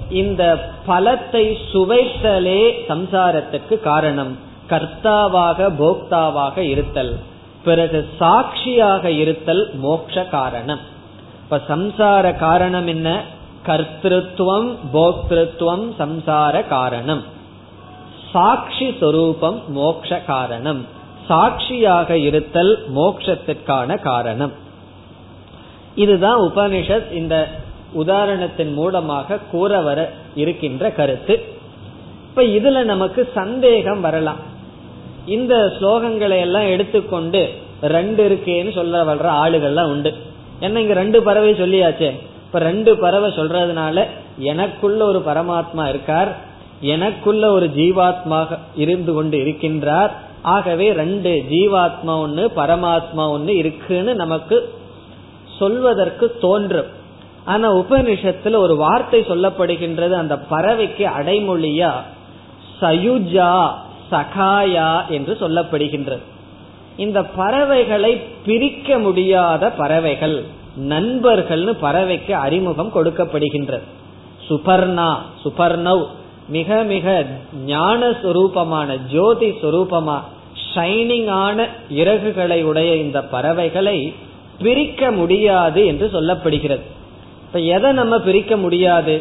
இந்த பலத்தை சுவைத்தலே சம்சாரத்துக்கு காரணம். கர்த்தாவாக போக்தாவாக இருத்தல். பிறகு சாட்சியாக இருத்தல் மோக்ஷ காரணம். இப்ப சம்சார காரணம் என்ன? கர்த்திருவம் போக்திருத்துவம் சம்சார காரணம். சாட்சி சொரூபம் மோக்ஷ காரணம். சாட்சியாக இருத்தல் மோக்ஷத்திற்கான காரணம். இதுதான் உபனிஷத் இந்த உதாரணத்தின் மூலமாக கூற வர இருக்கின்ற கருத்து. இப்ப இதுல நமக்கு சந்தேகம் வரலாம். இந்த ஸ்லோகங்களை எல்லாம் எடுத்துக்கொண்டு ரெண்டு இருக்கேன்னு சொல்ல வர்ற ஆளுகள்லாம் உண்டு. என்ன இங்க ரெண்டு பறவை சொல்லியாச்சே? இப்ப ரெண்டு பறவை சொல்றதுனால எனக்குள்ள ஒரு பரமாத்மா இருக்கார் எனக்குள்ள ஒரு ஜீவாத்மா இருந்து கொண்டு இருக்கின்றார். ஆகவே ரெண்டு ஜீவாத்மா ஒண்ணு பரமாத்மா ஒண்ணு இருக்குன்னு நமக்கு சொல்வதற்கு தோன்றும். ஆனா உபனிஷத்துல ஒரு வார்த்தை சொல்லப்படுகின்றது அந்த பறவைக்கு அடைமொழியா சயுஜா சகாயா என்று சொல்லப்படுகின்றது. இந்த பறவைகளை பிரிக்க முடியாத பறவைகள் நண்பர்கள்னு பறவைக்கு அறிமுகம் கொடுக்கப்படுகின்றது. சுபர்ணா சுபர்ணவ் மிக மிக ஞான சுரூபமான ஜோதி சுரூபமா ஷைனிங் ஆன இறகுகளை உடைய இந்த பறவைகளை பிரிக்க முடியாது என்று சொல்லப்படுகிறது. இப்ப எதை நம்ம பிரிக்க முடியாது?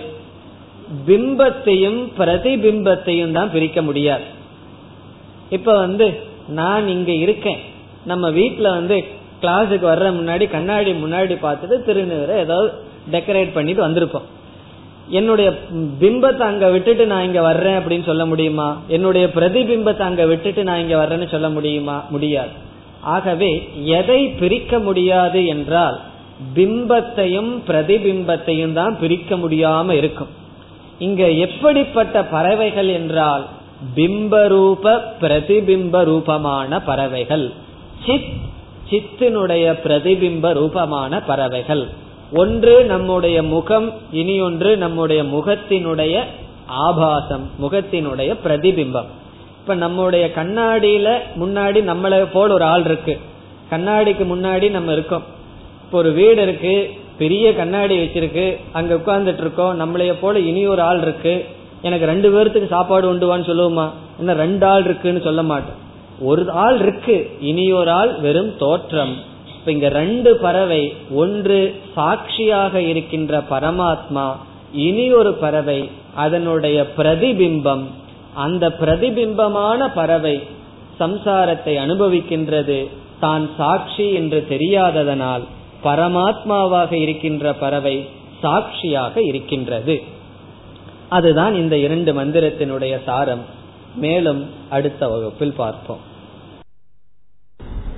பிம்பத்தையும் பிரதிபிம்பத்தையும் தான் பிரிக்க முடியாது. இப்ப வந்து நான் இங்க இருக்கேன். நம்ம வீட்டுல வந்து கிளாஸுக்கு வர்ற முன்னாடி கண்ணாடி முன்னாடி பார்த்துட்டு திருநீரை ஏதாவது டெக்கரேட் பண்ணிட்டு வந்திருப்போம். என்னுடைய பிம்பத்தை அங்க விட்டுட்டு நான் இங்க வர்றேன் அப்படின்னு சொல்ல முடியுமா? என்னுடைய பிரதிபிம்பத்தை அங்க விட்டுட்டு நான் இங்க வர்றேன்னு சொல்ல முடியுமா? முடியாது. ஆகவே எதை பிரிக்க முடியாது என்றால் பிம்பத்தையும் பிரதிபிம்பத்தையும் தான் பிரிக்க முடியாம இருக்கும். இங்க எப்படிப்பட்ட பறவைகள் என்றால் பிம்பரூப பிரதிபிம்ப ரூபமான பறவைகள். சித் சித்தினுடைய பிரதிபிம்ப ரூபமான பறவைகள். ஒன்று நம்முடைய முகம் இனி ஒன்று நம்முடைய முகத்தினுடைய ஆபாசம் முகத்தினுடைய பிரதிபிம்பம். இப்ப நம்முடைய கண்ணாடியில முன்னாடி நம்மளை போல் ஒரு ஆள் இருக்கு. கண்ணாடிக்கு முன்னாடி நம்ம இருக்கோம். இப்போ ஒரு வீடு இருக்கு பெரிய கண்ணாடி வச்சிருக்கு அங்க உட்கார்ந்துட்டு இருக்கோம் நம்மளைய போல இனி ஒரு ஆள் இருக்கு. எனக்கு ரெண்டு பேர்த்துக்கு சாப்பாடு உண்டுவான்னு சொல்லுவோமா? என்ன ரெண்டு ஆள் இருக்குன்னு சொல்ல மாட்டோம் ஒரு ஆள் இருக்கு இனி ஒரு ஆள் வெறும் தோற்றம். இப்ப இங்க ரெண்டு பறவை ஒன்று சாட்சியாக இருக்கின்ற பரமாத்மா இனி ஒரு பறவை அதனுடைய பிரதிபிம்பம். அந்த பிரதிபிம்பமான பறவை சம்சாரத்தை அனுபவிக்கின்றது தான் சாட்சி என்று தெரியாததனால் பரமாத்மாவாக இருக்கின்ற பறவை சாட்சியாக இருக்கின்றது. அதுதான் இந்த இரண்டு மந்திரத்தினுடைய சாரம். மேலும் அடுத்த வகுப்பில் பார்ப்போம்.